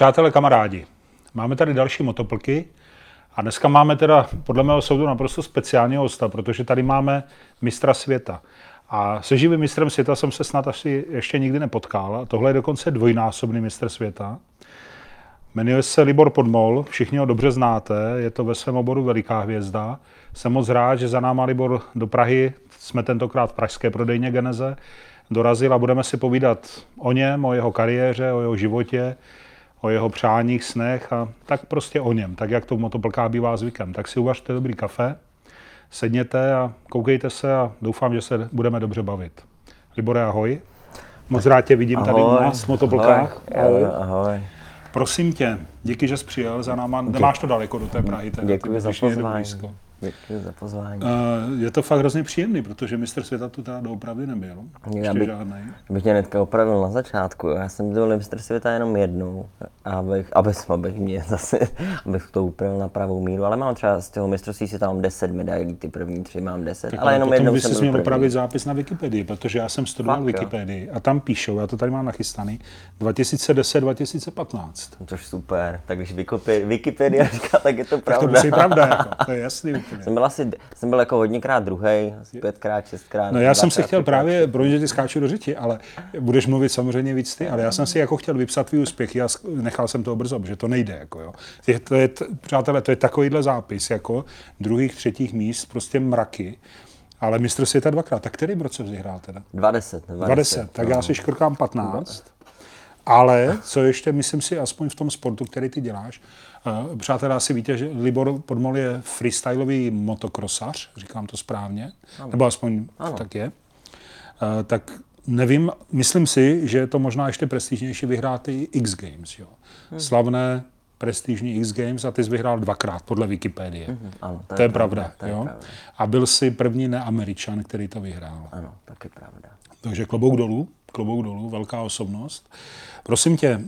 Přátelé, kamarádi, máme tady další motoplky a dneska máme teda podle mého soudu naprosto speciálního hosta, protože tady máme mistra světa. A se živým mistrem světa jsem se snad asi ještě nikdy nepotkal. A tohle je dokonce dvojnásobný mistr světa. Jmenuje se Libor Podmol, všichni ho dobře znáte, je to ve svém oboru veliká hvězda. Jsem moc rád, že za náma Libor do Prahy, jsme tentokrát v pražské prodejně Geneze, dorazil a budeme si povídat o něm, o jeho kariéře, o jeho životě, o jeho přáních, snech a tak prostě o něm, tak jak to v motoplkách bývá zvykem. Tak si uvažte dobrý kafe, sedněte a koukejte se a doufám, že se budeme dobře bavit. Libore, ahoj. Moc rád tě vidím ahoj, tady u nás v motoplkách. Ahoj. ahoj. ahoj. Prosím tě, díky, že jsi přijel za náma. Nemáš to daleko do té Prahy. Děkuji za pozvání. Děkuji za pozvání. Je to fakt hrozně příjemný, protože mistr světa tu teda doopravdy nebyl. Já bych, bych tě hnedka opravil na začátku. Já jsem byl mistr světa jenom jednou, abych, abych, abych mě zase, abych to upravil na pravou míru. Ale mám třeba z toho mistrovství světa mám 10 medailí, ty první tři mám 10. Tak ale jenom jednou jsem měl opravit zápis na Wikipedii, protože já jsem studoval Wikipedii a tam píšou, já to tady mám nachystaný, 2010-2015. To je super. Tak když Wikipedia říká, tak je to pravda. Tak to musí pravda, jako, to je jasný. Jsem byl asi, jsem byl jako hodněkrát druhý, asi pětkrát, šestkrát. No já jsem si chtěl právě, protože ty skáču do řeči, ale budeš mluvit samozřejmě víc ty, ale já jsem si jako chtěl vypsat tvý úspěchy a nechal jsem to brzo, protože to nejde. Jako, jo. To je, přátelé, to je takovýhle zápis, jako druhých, třetích míst, prostě mraky. Ale mistr světa dvakrát. Tak kterým roce vyhrál teda? 20. 20. 20. Tak no. já si škrkám 15. Ale co ještě, myslím si, aspoň v tom sportu, který ty děláš, přátelé, asi víte, že Libor Podmol je freestyleový motokrosař, říkám to správně, ano. nebo aspoň ano. tak je. Uh, tak nevím, myslím si, že je to možná ještě prestižnější vyhrát i X Games, jo. Hmm. Slavné prestižní X Games a ty jsi vyhrál dvakrát podle Wikipedie. Mm-hmm, ano, to, to je, je pravda. pravda to jo? Je pravda. A byl jsi první neameričan, který to vyhrál. Ano, taky pravda. Takže klobouk dolů, klobouk dolů, velká osobnost. Prosím tě,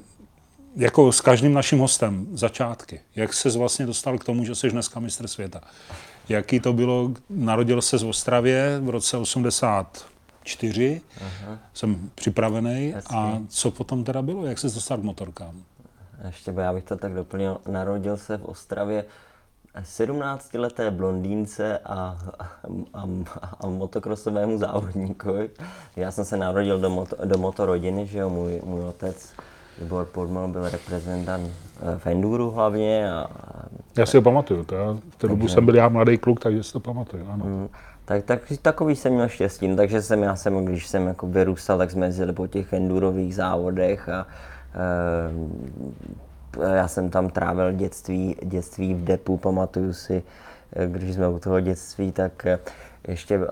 jako s každým naším hostem, začátky. Jak se vlastně dostal k tomu, že jsi dneska mistr světa? Jaký to bylo, narodil se v Ostravě v roce 84, Aha. jsem připravený. Jasně. A co potom teda bylo? Jak se dostal k motorkám? Ještě já bych to tak doplnil. Narodil se v Ostravě 17-leté blondýnce a, a, a, a motokrosovému závodníkovi. Já jsem se narodil do, moto, do motorodiny, že jo, můj, můj otec Libor Podmal byl reprezentant eh, v Enduru hlavně. A, já si ho pamatuju, to já, v té dobu jsem byl já mladý kluk, takže si to pamatuju, ano. Mm, tak, tak, takový jsem měl štěstí, no, takže jsem, já jsem, když jsem jako vyrůstal, tak jsme jezdili po těch endurových závodech a e, já jsem tam trávil dětství, dětství v depu, pamatuju si, když jsme u toho dětství, tak ještě uh,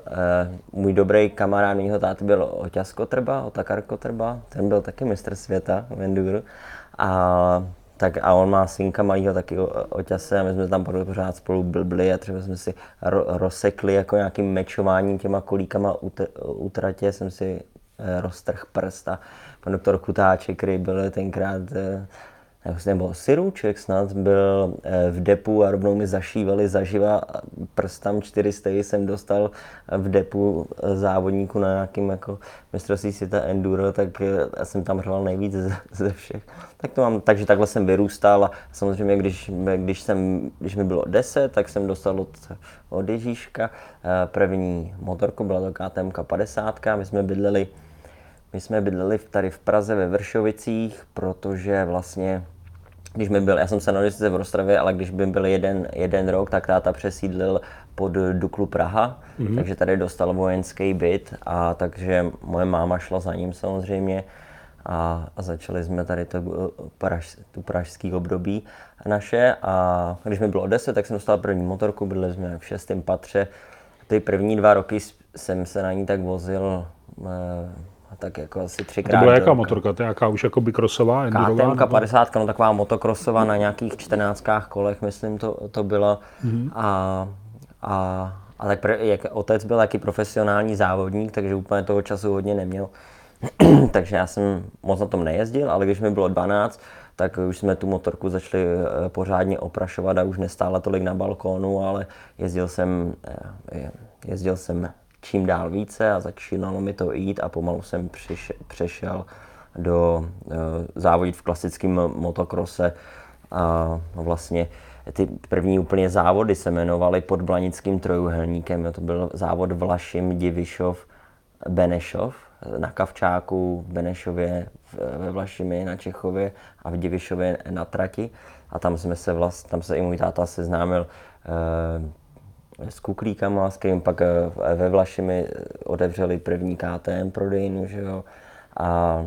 můj dobrý kamarád mýho táty byl Oťas Kotrba, Otakar Kotrba, ten byl taky mistr světa v enduro. A, tak, a on má synka malého taky Oťase a my jsme tam pořád spolu blbli a třeba jsme si ro, rozsekli jako nějakým mečováním těma kolíkama u tratě, jsem si uh, roztrh prst a pan doktor Kutáček, který byl tenkrát uh, nebo Sirůček snad byl eh, v depu a rovnou mi zašívali zaživa prstam 400 jsem dostal v depu eh, závodníku na nějakým jako mistrovství světa enduro, tak eh, já jsem tam hrál nejvíc ze všech. Tak to mám, takže takhle jsem vyrůstal a samozřejmě, když, když, jsem, když mi bylo 10, tak jsem dostal od, od Ježíška první motorku, byla to KTM 50, my jsme bydleli my jsme bydleli tady v Praze ve Vršovicích, protože vlastně, když mi byl, já jsem se narodil v Rostravě, ale když by byl jeden, jeden rok, tak táta přesídlil pod Duklu Praha, mm-hmm. takže tady dostal vojenský byt a takže moje máma šla za ním samozřejmě a, a začali jsme tady to, praž, tu pražský období naše a když mi bylo 10, tak jsem dostal první motorku, byli jsme v šestém patře. Ty první dva roky jsem se na ní tak vozil eh, tak jako asi třikrát. To byla jaká motorka? To je jaká už jako by krosová, KTM 50, no taková motokrosová na nějakých 14 kolech, myslím, to, to bylo. Mm-hmm. A, a, a tak pre, jak otec byl taky profesionální závodník, takže úplně toho času hodně neměl. takže já jsem moc na tom nejezdil, ale když mi bylo 12, tak už jsme tu motorku začali eh, pořádně oprašovat a už nestála tolik na balkónu, ale jezdil jsem, eh, jezdil jsem čím dál více a začínalo mi to jít a pomalu jsem přešel do uh, závodit v klasickém motokrose a vlastně ty první úplně závody se jmenovaly pod Blanickým trojuhelníkem. To byl závod Vlašim, Divišov, Benešov na Kavčáku, v Benešově, ve Vlašimi na Čechově a v Divišově na trati. A tam jsme se vlastně, tam se i můj táta seznámil eh, s kuklíkama, s kterým pak eh, ve Vlašimi otevřeli první KTM prodejnu, že jo. A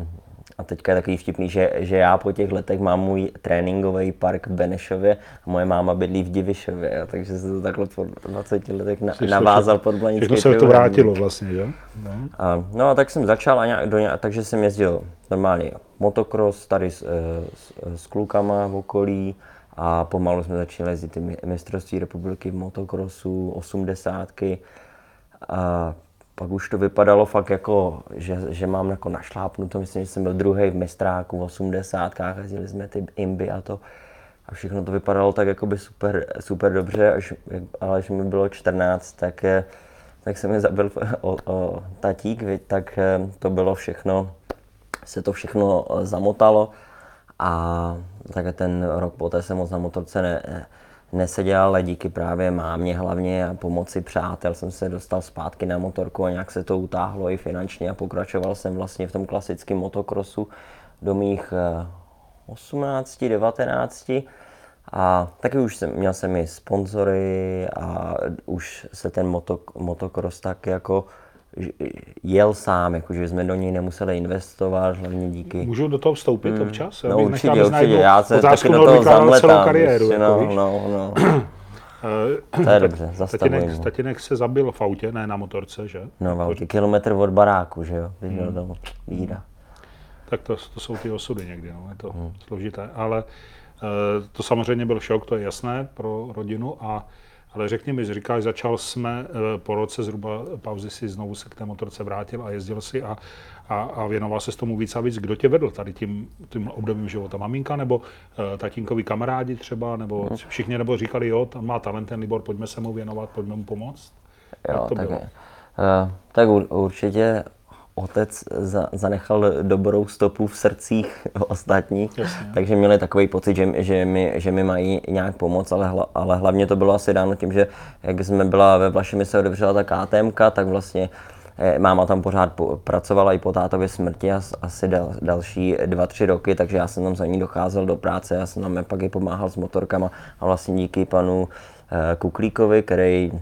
a teďka je takový vtipný, že, že já po těch letech mám můj tréninkový park v Benešově a moje máma bydlí v Divišově, jo, takže se to takhle po 20 letech na, navázal pod Blanický Všechno se to vrátilo vlastně, jo? No. A, no a tak jsem začal, a nějak, do nějak, takže jsem jezdil normálně motocross tady s, eh, s, s klukama v okolí a pomalu jsme začali jezdit ty mistrovství republiky v motocrossu, osmdesátky. A pak už to vypadalo fakt jako, že, že mám jako našlápnuto, myslím, že jsem byl druhý v mistráku v 80. a jezdili jsme ty imby a to. A všechno to vypadalo tak jako by super, super dobře, až, ale až mi bylo 14, tak, tak se mi zabil o, o tatík, tak eh, to bylo všechno, se to všechno zamotalo a tak ten rok poté jsem moc na motorce ne, neseděl, ale díky právě mámě hlavně a pomoci přátel jsem se dostal zpátky na motorku a nějak se to utáhlo i finančně a pokračoval jsem vlastně v tom klasickém motokrosu do mých 18, eh, 19 a taky už jsem, měl jsem i sponzory a už se ten moto, motokros tak jako jel sám, jakože jsme do něj nemuseli investovat, hlavně díky... Můžu do toho vstoupit mm. občas? No určitě, určitě, já se taky do toho zamletám. celou kariéru. Prostě, no, no, no. to je dobře, tatinek, tatinek se zabil v autě, ne na motorce, že? No v autě, kilometr od baráku, že jo, vyšel hmm. vída. Tak to, to jsou ty osudy někdy, no, je to hmm. složité, ale uh, to samozřejmě byl šok, to je jasné pro rodinu a ale řekni mi, říkáš, začal jsme eh, po roce zhruba pauzy si znovu se k té motorce vrátil a jezdil si a, a, a věnoval se s tomu víc a víc. Kdo tě vedl tady tím, tím obdobím života? Maminka nebo uh, tatínkovi kamarádi třeba? Nebo hmm. všichni nebo říkali, jo, tam má talent ten Libor, pojďme se mu věnovat, pojďme mu pomoct? Jo, to tak, bylo? Uh, tak určitě otec za, zanechal dobrou stopu v srdcích ostatních, Jasně. takže měli takový pocit, že, že, mi, že mi mají nějak pomoct, ale, hla, ale hlavně to bylo asi dáno tím, že jak jsme byla ve Vlašimi se odevřela ta KTM, tak vlastně eh, máma tam pořád po, pracovala i po tátově smrti asi dal, další dva, tři roky, takže já jsem tam za ní docházel do práce, já jsem tam pak i pomáhal s motorkama a vlastně díky panu eh, Kuklíkovi, který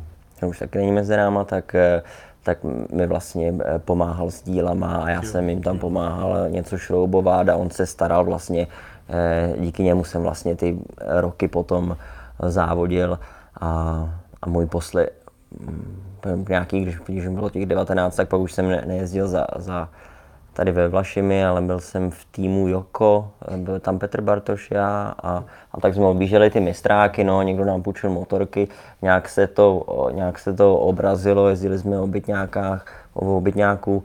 už taky není mezi náma, tak eh, tak mi vlastně eh, pomáhal s dílama a já jsem jim tam pomáhal něco šroubovat a on se staral vlastně, eh, díky němu jsem vlastně ty roky potom závodil a, a můj posle, mm, nějaký, když, když bylo těch 19, tak pak už jsem nejezdil za, za tady ve Vlašimi, ale byl jsem v týmu Joko, byl tam Petr Bartoš já a, a tak jsme objížděli ty mistráky, no, někdo nám půjčil motorky, nějak se to, nějak se to obrazilo, jezdili jsme o bytňákách, o bytňáku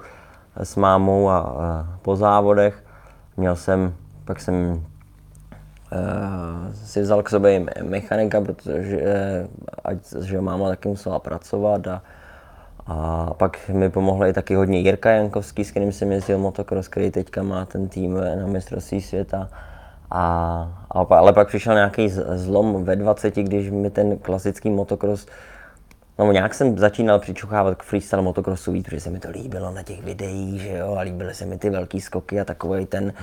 s mámou a, a po závodech. Měl jsem, pak jsem uh, si vzal k sobě mechanika, protože ať, že máma taky musela pracovat a, a pak mi pomohl i taky hodně Jirka Jankovský, s kterým jsem jezdil motocross, který teďka má ten tým na mistrovství světa. A, a, ale pak přišel nějaký zlom ve 20, když mi ten klasický motocross No nějak jsem začínal přičuchávat k freestyle motocrossu víc, protože se mi to líbilo na těch videích, že jo, a líbily se mi ty velký skoky a takový ten...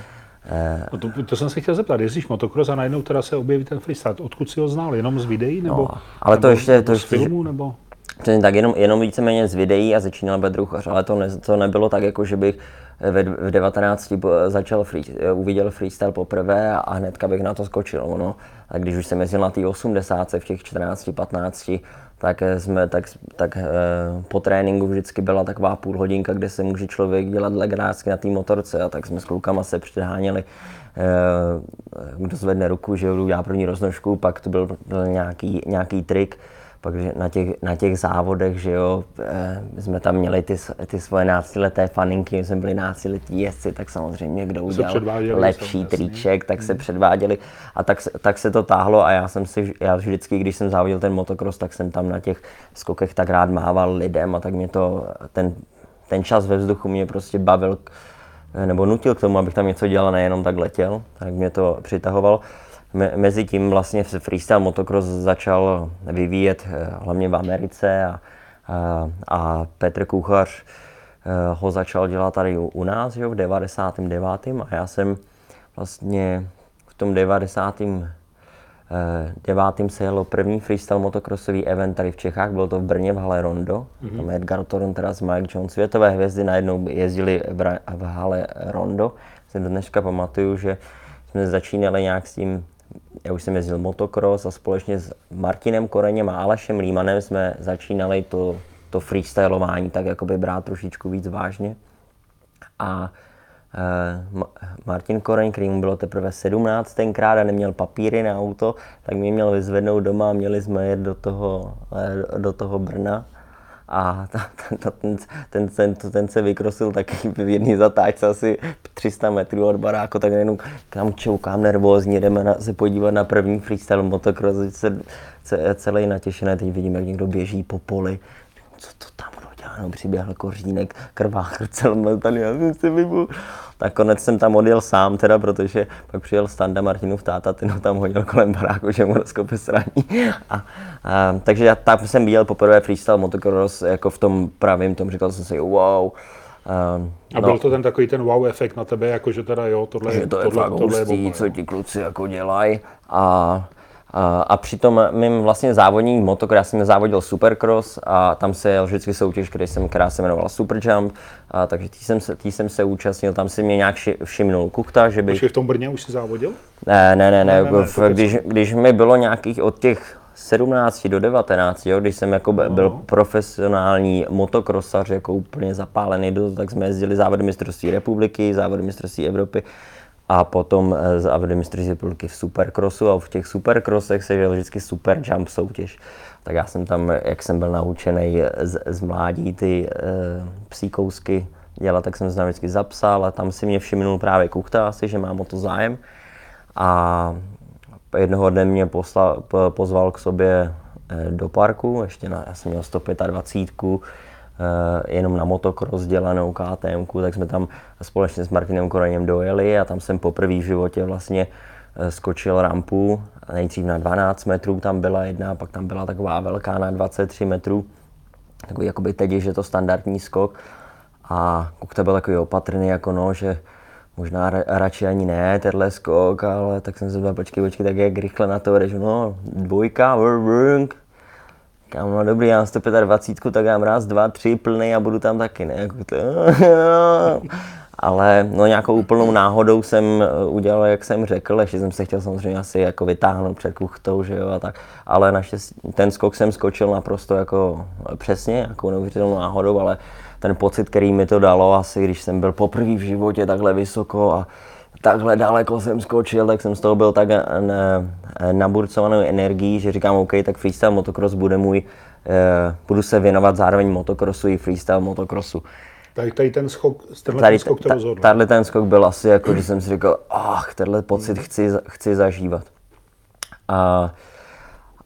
Eh... No to, to, jsem se chtěl zeptat, jezdíš motocross a najednou teda se objeví ten freestyle, odkud si ho znal, jenom z videí nebo, no, ale to nebo, ještě, nebo to z filmů, nebo? Přesně tak, jenom, jenom víceméně z videí a začínal Bedruchař, ale to, ne, to nebylo tak, jako že bych ve, v 19 začal free, uviděl freestyle poprvé a, hnedka bych na to skočil. No. A když už jsem jezdil na té 80 v těch 14, 15, tak jsme tak, tak eh, po tréninku vždycky byla taková půl hodinka, kde se může člověk dělat legársky na té motorce a tak jsme s klukama se předháněli, eh, kdo zvedne ruku, že udělá první roznožku, pak to byl, byl nějaký, nějaký trik, pak na těch, na těch závodech, že jo, eh, jsme tam měli ty, ty svoje náctileté faninky, jsme byli náctiletí jezdci, tak samozřejmě kdo udělal lepší triček, tak se hmm. předváděli a tak, tak se to táhlo a já jsem si, já vždycky, když jsem závodil ten motocross, tak jsem tam na těch skokech tak rád mával lidem a tak mě to, ten, ten čas ve vzduchu mě prostě bavil nebo nutil k tomu, abych tam něco dělal, nejenom tak letěl, tak mě to přitahovalo. Me, tím vlastně se freestyle motocross začal vyvíjet hlavně v Americe a, a, a Petr Kuchař ho začal dělat tady u, u nás jo, v 99. a já jsem vlastně v tom 90. Eh, devátým se jelo první freestyle motocrossový event tady v Čechách, bylo to v Brně v hale Rondo. Mm-hmm. Tam Edgar Toron, teraz Mike Jones, světové hvězdy najednou jezdili v, v hale Rondo. Si do dneška pamatuju, že jsme začínali nějak s tím, já už jsem jezdil motocross a společně s Martinem Koreněm a Alešem Límanem jsme začínali to, to freestylování tak jakoby brát trošičku víc vážně. A Eh, Martin Koreň, který mu bylo teprve 17 tenkrát a neměl papíry na auto, tak mě měl vyzvednout doma a měli jsme jet do toho, eh, do toho Brna. A ta, ta, ten, ten, ten, ten, se vykrosil taky v jedné zatáčce asi 300 metrů od baráku, tak jenom kam čoukám nervózní, jdeme na, se podívat na první freestyle motocross, se, celý natěšený, teď vidím, jak někdo běží po poli, co to tam kdo dělá, no, přiběhl kořínek, krvák, celý tady, já jsem se vybu. Nakonec jsem tam odjel sám, teda, protože pak přijel Standa Martinův táta, ten ho tam hodil kolem baráku, že mu rozkope sraní. A, a, takže já tam jsem viděl poprvé freestyle motocross jako v tom pravém tom, říkal jsem si wow. Um, a byl no, to ten takový ten wow efekt na tebe, jako že teda jo, tohle, že to je tohle, fakt tohle hustý, je bomba, co ti kluci jako dělají. A a při tom mým vlastně závodní motokros, já jsem závodil Supercross a tam se jel vždycky soutěž, který jsem, která se jmenovala Superjump, a takže tý jsem, se, tý jsem se účastnil, tam si mě nějak všimnul Kukta, že by... Už v tom Brně už jsi závodil? Ne, ne, ne, ne, ne, ne, ne když, když mi bylo nějakých od těch 17 do 19, jo, když jsem jako no. byl profesionální motokrosař, jako úplně zapálený do, tak jsme jezdili závody mistrovství republiky, závody mistrovství Evropy a potom eh, závodem mistrovství republiky v supercrossu a v těch supercrossech se dělal vždycky super jump soutěž. Tak já jsem tam, jak jsem byl naučený z, z mládí ty e, psí kousky dělat, tak jsem se tam vždycky zapsal a tam si mě všimnul právě Kuchta asi, že mám o to zájem. A jednoho dne mě posla, pozval k sobě eh, do parku, ještě na, já jsem měl 125 Eh, jenom na motocross dělanou KTM, tak jsme tam společně s Martinem Koreněm dojeli a tam jsem poprvé v životě vlastně eh, skočil rampu, nejdřív na 12 metrů tam byla jedna, pak tam byla taková velká na 23 metrů, takový jakoby teď je to standardní skok. A Kukta byl takový opatrný, jako no, že možná radši ani ne, tenhle skok, ale tak jsem se dal, počkej, počkej, tak jak rychle na to jdeš, no, dvojka, vrk, Kámo, no dobrý, já mám 125, tak já mám raz, dva, tři plný a budu tam taky, ne? Jako to, ale no nějakou úplnou náhodou jsem eh, udělal, jak jsem řekl, ještě jsem se chtěl samozřejmě asi jako vytáhnout před kuchtou, že jo, a tak, ale naštěstí ten skok jsem skočil naprosto jako přesně, jako neuvěřitelnou náhodou, ale ten pocit, který mi to dalo asi, když jsem byl poprvé v životě takhle vysoko a takhle daleko jsem skočil, tak jsem z toho byl tak naburcovanou energií, že říkám, OK, tak freestyle motocross bude můj, eh, budu se věnovat zároveň motocrossu i freestyle motocrossu. Tady, tady ten skok, tenhle tady, ten skok to rozhodl. Tady ten skok byl asi jako, že jsem si říkal, ach, tenhle pocit chci, chci zažívat. A,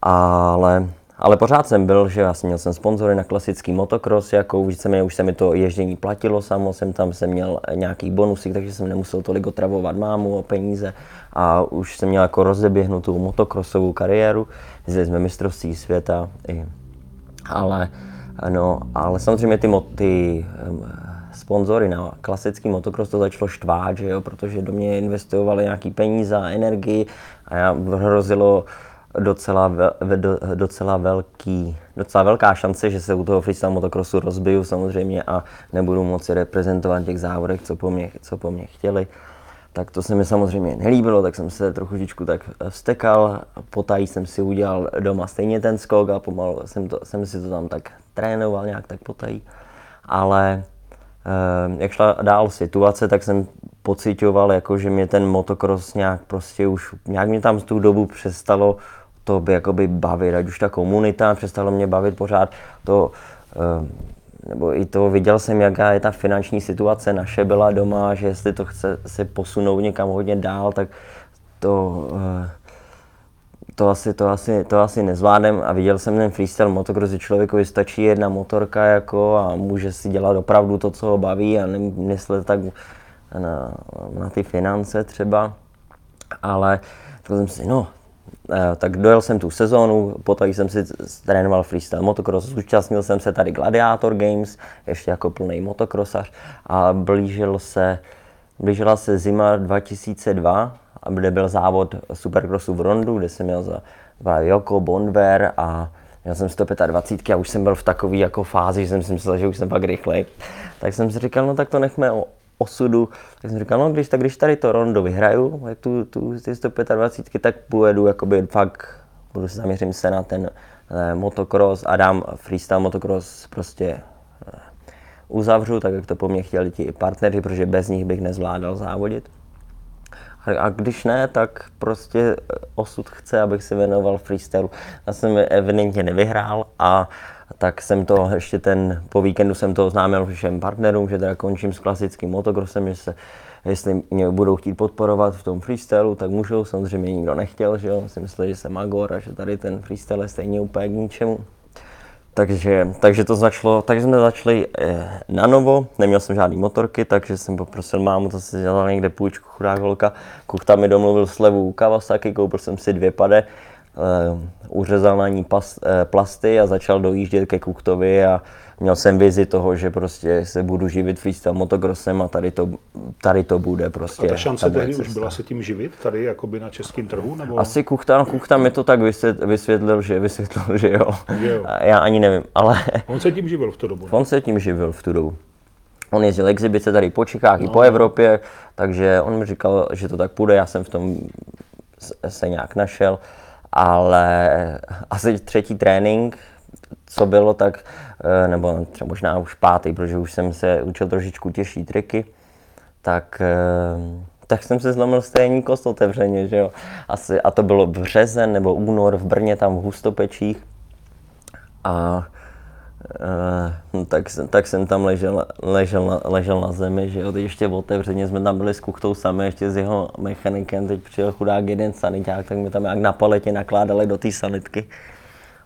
ale ale pořád jsem byl, že vlastně měl jsem sponzory na klasický motocross, jako už se mi, už se mi to ježdění platilo samo, jsem tam jsem měl nějaký bonusy, takže jsem nemusel tolik otravovat mámu o peníze. A už jsem měl jako rozeběhnutou motocrossovou kariéru, jezdili jsme mistrovství světa, i, ale, no, ale samozřejmě ty, ty um, sponzory na klasický motocross to začalo štvát, že jo, protože do mě investovali nějaký peníze a energii a já hrozilo, docela, docela, velký, docela velká šance, že se u toho freestyle motocrossu rozbiju samozřejmě a nebudu moci reprezentovat těch závodech, co po mně, co po mně chtěli. Tak to se mi samozřejmě nelíbilo, tak jsem se trochu tak vstekal, potají jsem si udělal doma stejně ten skok a pomalu jsem, to, jsem si to tam tak trénoval nějak tak potají. Ale eh, jak šla dál situace, tak jsem pocitoval, jako, že mě ten motocross nějak prostě už, nějak mě tam z tu dobu přestalo to by jakoby bavit, ať už ta komunita, přestalo mě bavit pořád to, eh, nebo i to viděl jsem, jaká je ta finanční situace naše byla doma, že jestli to chce se posunout někam hodně dál, tak to, eh, to asi, to asi, to asi nezvládnem. A viděl jsem ten freestyle motocross, že stačí jedna motorka jako a může si dělat opravdu to, co ho baví a nemyslet tak na, na ty finance třeba, ale řekl jsem si, no, tak dojel jsem tu sezónu, poté jsem si trénoval freestyle motocross, zúčastnil jsem se tady Gladiator Games, ještě jako plný motocrossař a blížil se, blížila se zima 2002, kde byl závod Supercrossu v Rondu, kde jsem měl za Joko, Bondver a Měl jsem 125 a už jsem byl v takové jako fázi, že jsem si myslel, že už jsem pak rychlej. Tak jsem si říkal, no tak to nechme osudu. Tak jsem říkal, no když, tak když tady to rondo vyhraju, tu, tu, ty 125, tak pojedu jakoby fakt, budu se zaměřím se na ten eh, motocross a dám freestyle motocross prostě eh, uzavřu, tak jak to po mně chtěli ti partneři, protože bez nich bych nezvládal závodit. A když ne, tak prostě osud chce, abych se věnoval freestylu. Já jsem evidentně nevyhrál a tak jsem to ještě ten, po víkendu jsem to oznámil všem partnerům, že teda končím s klasickým motocrossem, že se, jestli mě budou chtít podporovat v tom freestylu, tak můžou, samozřejmě nikdo nechtěl, že jo, si myslel, že jsem magor a že tady ten freestyle je stejně úplně k ničemu. Takže, takže to začalo, takže jsme začali eh, na novo, neměl jsem žádný motorky, takže jsem poprosil mámu, to si dělala někde půjčku, chudák holka. Kuchta mi domluvil slevu u Kawasaki, koupil jsem si dvě pade, uřezal na ní pas, eh, plasty a začal dojíždět ke Kuchtovi a měl jsem vizi toho, že prostě se budu živit freestyle motocrossem a tady to, tady to bude prostě. A ta šance tehdy už byla se tím živit tady jakoby na českém trhu? Nebo? Asi Kuchta, no, Kuchta mi to tak vysvětlil, že, vysvětlil, že jo. jo. Já ani nevím, ale... On se tím živil v tu dobu. On se tím živil v tu dobu. On jezdil exibice tady po Čechách no. i po Evropě, takže on mi říkal, že to tak půjde, já jsem v tom se nějak našel, ale asi třetí trénink, co bylo, tak, eh, nebo třeba možná už pátý, protože už jsem se učil trošičku těžší triky, tak, eh, tak jsem si zlomil stejný kost otevřeně, že jo. Asi, a to bylo březen nebo únor v Brně, tam v Hustopečích. A Uh, no tak, jsem, tak jsem tam ležel, ležel, na, ležel na zemi, že jo, teď ještě otevřeně jsme tam byli s kuchtou sami, ještě s jeho mechanikem, teď přijel chudák jeden saniták, tak mi tam jak na paletě nakládali do té sanitky.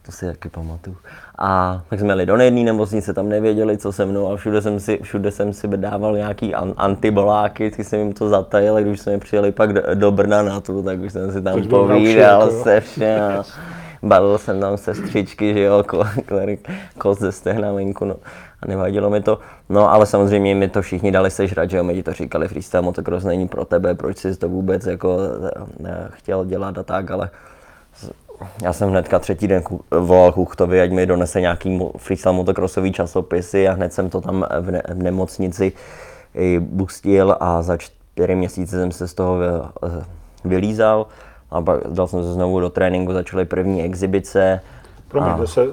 To si taky pamatuju. A tak jsme jeli do jedné nemocnice, tam nevěděli, co se mnou a všude jsem si, všude jsem si dával nějaký an, antiboláky, ty jsem jim to zatajil, když jsme přijeli pak do, do Brna na tu, tak už jsem si tam povídal jako, se vše a balil jsem tam sestřičky, že jo, kost ze stehna venku, no. A nevadilo mi to. No ale samozřejmě mi to všichni dali sežrat, že jo, mi to říkali, freestyle motocross není pro tebe, proč jsi to vůbec jako eh, chtěl dělat a tak, ale já jsem hnedka třetí den volal Kuchtovi, ať mi donese nějaký freestyle motocrossový časopisy a hned jsem to tam v, ne- v nemocnici bustil a za čtyři měsíce jsem se z toho vylízal a pak dal jsem se znovu do tréninku, začaly první exibice. Promiň, se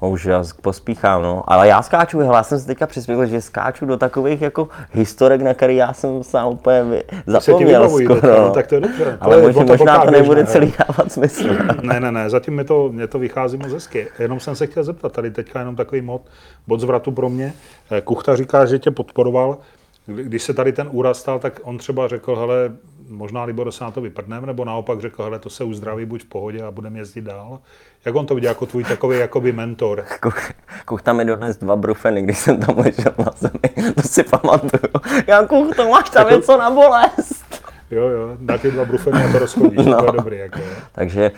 už já pospíchám, no. Ale já skáču, hele, já jsem si teďka přispěl, že skáču do takových jako historek, na které já jsem sám úplně zapomněl skoro. Teďka, no, tak to je dobře. Ale to možná, to možná to nebude ne, celý dávat smysl. ne, ne, ne, zatím mi to, mě to vychází moc hezky. Jenom jsem se chtěl zeptat, tady teďka jenom takový mod, bod zvratu pro mě. Eh, Kuchta říká, že tě podporoval. Když se tady ten úraz stal, tak on třeba řekl, hele, možná Libor se na to vyprdneme, nebo naopak řekl, hele, to se uzdraví, buď v pohodě a budeme jezdit dál. Jak on to viděl jako tvůj takový jakoby mentor? Kuch, kuch tam mi dones dva brufeny, když jsem tam ležel na zemi. To si pamatuju. Já kuch, to máš tam něco na bolest. Jo, jo, dá ty dva brufeny a to rozchodíš, no. to je dobrý. Jako, je. Takže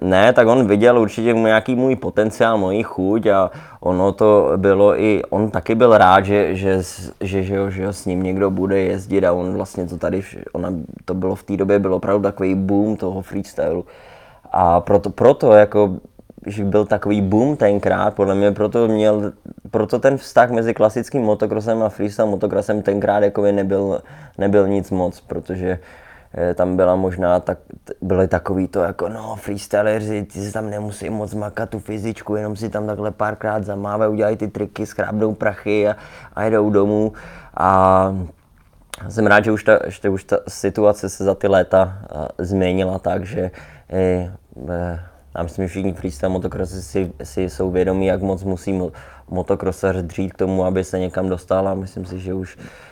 ne, tak on viděl určitě nějaký můj potenciál, moji chuť a ono to bylo i, on taky byl rád, že, že, že, že, jo, že jo, s ním někdo bude jezdit a on vlastně to tady, ona, to bylo v té době, bylo opravdu takový boom toho freestylu. A proto, proto jako že byl takový boom tenkrát, podle mě proto měl, proto ten vztah mezi klasickým motocrossem a freestyle motocrossem tenkrát jako nebyl, nebyl nic moc, protože eh, tam byla možná, tak, byly takový to jako, no, freestyleři, ty si tam nemusí moc makat tu fyzičku, jenom si tam takhle párkrát zamávají, udělají ty triky, schrábnou prachy a, a jdou domů. A jsem rád, že už ta, že už ta situace se za ty léta uh, změnila tak, že uh, já myslím, že všichni freestyle motokrosy si, si jsou vědomí, jak moc musí motokrosař dřít k tomu, aby se někam dostal a myslím si, že už eh,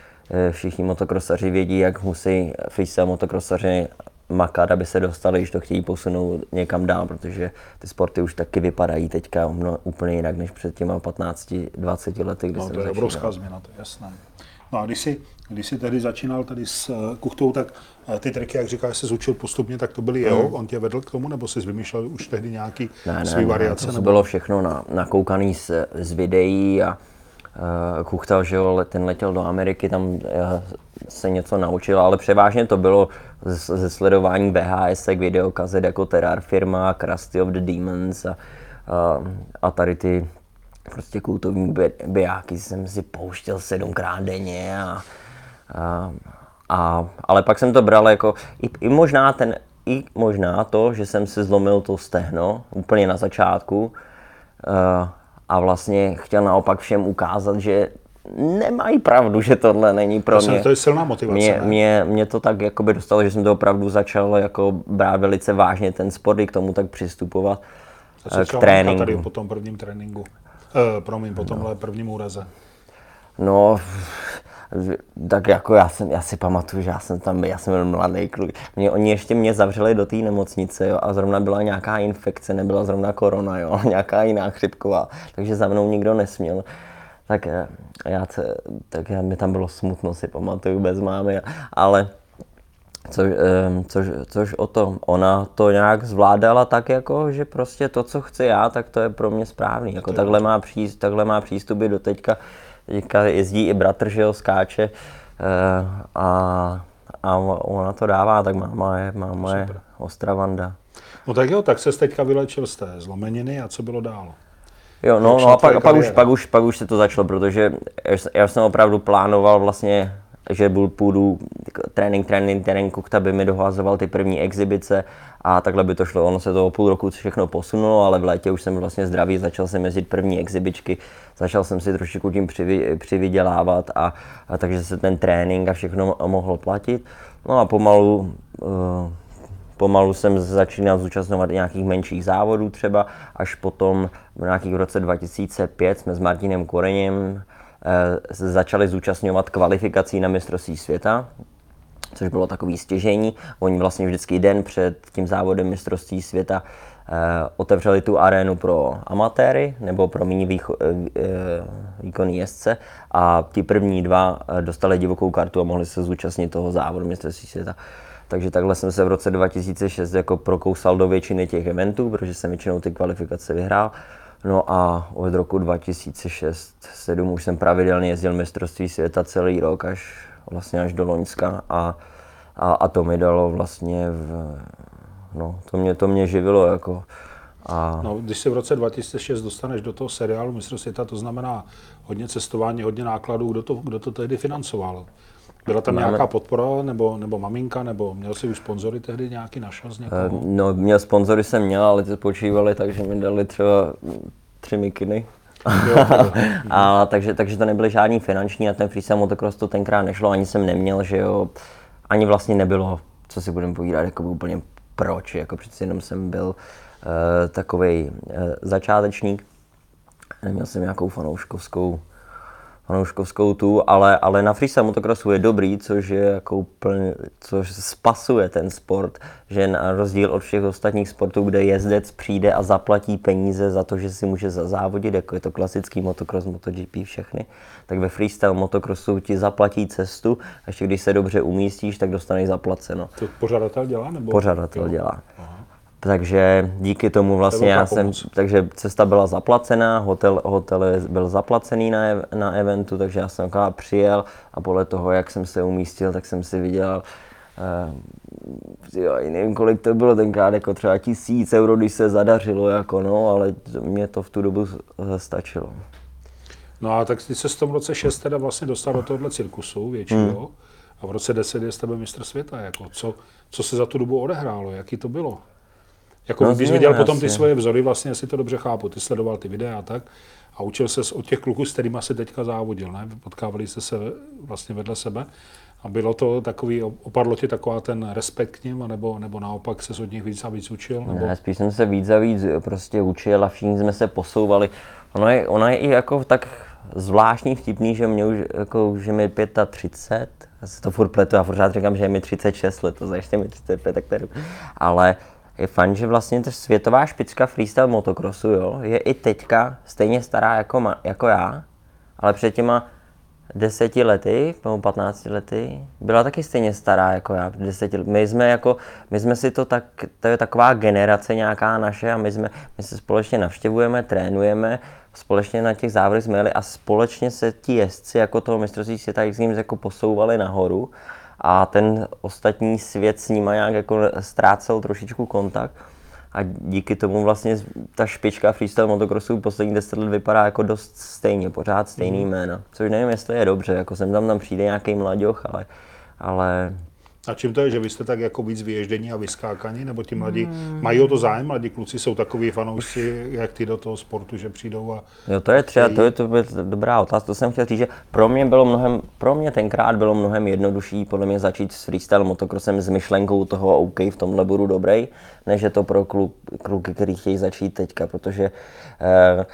všichni motokrosaři vědí, jak musí freestyle motokrosaři makat, aby se dostali, když to chtějí posunout někam dál, protože ty sporty už taky vypadají teďka mno, úplně jinak než před těma 15-20 lety, kdy no, jsem to je začínal. obrovská změna, to je jasné. No a když jsi, když jsi tady začínal tady s uh, Kuchtou, tak uh, ty triky, jak říkáš, se zúčil postupně, tak to byly jeho, on tě vedl k tomu, nebo jsi vymýšlel už tehdy nějaký Ne, svý ne, variace? ne, to nebo... bylo všechno na, nakoukaný z, z videí a Kuchta, že jo, ten letěl do Ameriky, tam uh, se něco naučil, ale převážně to bylo ze sledování VHS, videokazet jako Terrar Firma, Krusty of the Demons a, a, a tady ty prostě kultovní bi- bijáky jsem si pouštěl sedmkrát denně a, a, a, ale pak jsem to bral jako, i, i možná ten, i možná to, že jsem si zlomil to stehno úplně na začátku uh, a vlastně chtěl naopak všem ukázat, že nemají pravdu, že tohle není pro mě. to je silná motivace, Mě, ne? mě, mě to tak jakoby dostalo, že jsem to opravdu začal jako brát velice vážně ten sport i k tomu tak přistupovat To eh, k tréninku. tady po tom prvním tréninku. Uh, promiň, po tomhle prvním úraze. No, tak jako já, jsem, já si pamatuju, že já jsem tam, já jsem byl mladý kluk. Mě, oni ještě mě zavřeli do té nemocnice jo, a zrovna byla nějaká infekce, nebyla zrovna korona, jo, nějaká jiná chřipková, takže za mnou nikdo nesměl. Tak eh, já, se, tak já, mi tam bylo smutno, si pamatuju, bez mámy, ale co, ehm, což, což o tom, ona to nějak zvládala tak jako, že prostě to, co chci já, tak to je pro mě správný. Jako takhle, má přístup, takhle má přístupy do teďka, teďka jezdí i bratr, že jo, skáče eh, a, a ona to dává, tak máma je, máma je ostravanda. No tak jo, tak se teďka vylečil z té zlomeniny a co bylo dál? Jo, no, no a pak, pak, už, pak, už, pak už se to začalo, protože já jsem opravdu plánoval vlastně, že byl půjdu trénink, trénink, trénink, Kukta by mi dohazoval ty první exibice a takhle by to šlo. Ono se to o půl roku všechno posunulo, ale v létě už jsem vlastně zdravý, začal jsem jezdit první exibičky, začal jsem si trošičku tím přivy, přivydělávat a, a takže se ten trénink a všechno mohlo platit. No a pomalu uh, Pomalu jsem začínal zúčastňovat nějakých menších závodů třeba, až potom v nějakých roce 2005 jsme s Martinem Koreněm začali zúčastňovat kvalifikací na mistrovství světa, což bylo takový stěžení. Oni vlastně vždycky den před tím závodem mistrovství světa eh, otevřeli tu arénu pro amatéry nebo pro méně eh, eh, výkonný jezdce a ti první dva eh, dostali divokou kartu a mohli se zúčastnit toho závodu mistrovství světa. Takže takhle jsem se v roce 2006 jako prokousal do většiny těch eventů, protože jsem většinou ty kvalifikace vyhrál. No a od roku 2006-2007 už jsem pravidelně jezdil mistrovství světa celý rok, až vlastně až do Loňska a, a, a to mi dalo vlastně, v, no to mě, to mě živilo jako a No, když se v roce 2006 dostaneš do toho seriálu Mistr světa, to znamená hodně cestování, hodně nákladů, kdo to, kdo to tehdy financoval? Byla tam Máme- nějaká podpora, nebo, nebo maminka, nebo měl jsi už sponzory tehdy nějaký našel z někoho? no měl sponzory jsem měl, ale ty spočívali tak, že mi dali třeba tři mikiny. a, takže, takže to nebyly žádný finanční a ten freestyle motocross to tenkrát nešlo, ani jsem neměl, že jo, ani vlastně nebylo, co si budeme povídat, jako úplně proč, jako přeci jenom jsem byl uh, takový uh, začátečník, neměl jsem nějakou fanouškovskou fanouškovskou tu, ale, ale na freestyle motocrossu je dobrý, což je jako úplně, což spasuje ten sport, že na rozdíl od všech ostatních sportů, kde jezdec přijde a zaplatí peníze za to, že si může zazávodit, jako je to klasický motocross, MotoGP, všechny, tak ve freestyle motocrossu ti zaplatí cestu a ještě když se dobře umístíš, tak dostaneš zaplaceno. To pořadatel dělá? Nebo? Pořadatel dělá. Takže díky tomu vlastně já jsem, takže cesta byla zaplacená, hotel, hotel byl zaplacený na, na eventu, takže já jsem přijel a podle toho, jak jsem se umístil, tak jsem si vydělal Uh, jo, nevím, kolik to bylo tenkrát, jako třeba tisíc euro, když se zadařilo, jako no, ale mě to v tu dobu eh, stačilo. No a tak ty se v tom roce 6 teda vlastně dostal do tohohle cirkusu většího Hmm. a v roce 10 je z tebe mistr světa. Jako, co, co se za tu dobu odehrálo? Jaký to bylo? Jako No, když viděl potom ty asi. svoje vzory, vlastně si to dobře chápu, ty sledoval ty videa a tak a učil se od těch kluků, s kterými se teďka závodil, ne? Potkávali jste se vlastně vedle sebe a bylo to takový, opadlo ti taková ten respekt k ním, nebo, nebo naopak se od nich víc a víc učil? Nebo... Ne, spíš jsem se víc a víc prostě učil a všichni jsme se posouvali. Ono je, ono je i jako tak zvláštní vtipný, že mě už, jako, že mi 35, já si to furt pletu, já pořád říkám, že je mi 36 let, to ještě mi 35, tak dobrý. Ale je fajn, že vlastně ta světová špička freestyle motocrossu, jo, je i teďka stejně stará jako, ma, jako já, ale před těma deseti lety, nebo 15 lety, byla taky stejně stará jako já, deseti. My jsme jako, my jsme si to tak, to je taková generace nějaká naše a my jsme, my se společně navštěvujeme, trénujeme, společně na těch závodech jsme jeli a společně se ti jezdci jako toho mistrovství světa jak s ním jako posouvali nahoru a ten ostatní svět s nima nějak jako ztrácel trošičku kontakt a díky tomu vlastně ta špička freestyle motocrossu poslední 10 let vypadá jako dost stejně, pořád stejný mm. jména. Což nevím, jestli je dobře, jako sem tam tam přijde nějaký mladěch, ale, ale a čím to je, že vy jste tak jako víc vyježdění a vyskákaní, nebo ti mladí hmm. mají o to zájem, mladí kluci jsou takový fanoušci, jak ty do toho sportu, že přijdou a... Jo, to je třeba, to je, to je dobrá otázka, to jsem chtěl říct, že pro mě bylo mnohem, pro mě tenkrát bylo mnohem jednodušší podle mě začít s freestyle motocrossem s myšlenkou toho OK, v tomhle budu dobrý, než je to pro kluk, kluky, který chtějí začít teďka, protože eh,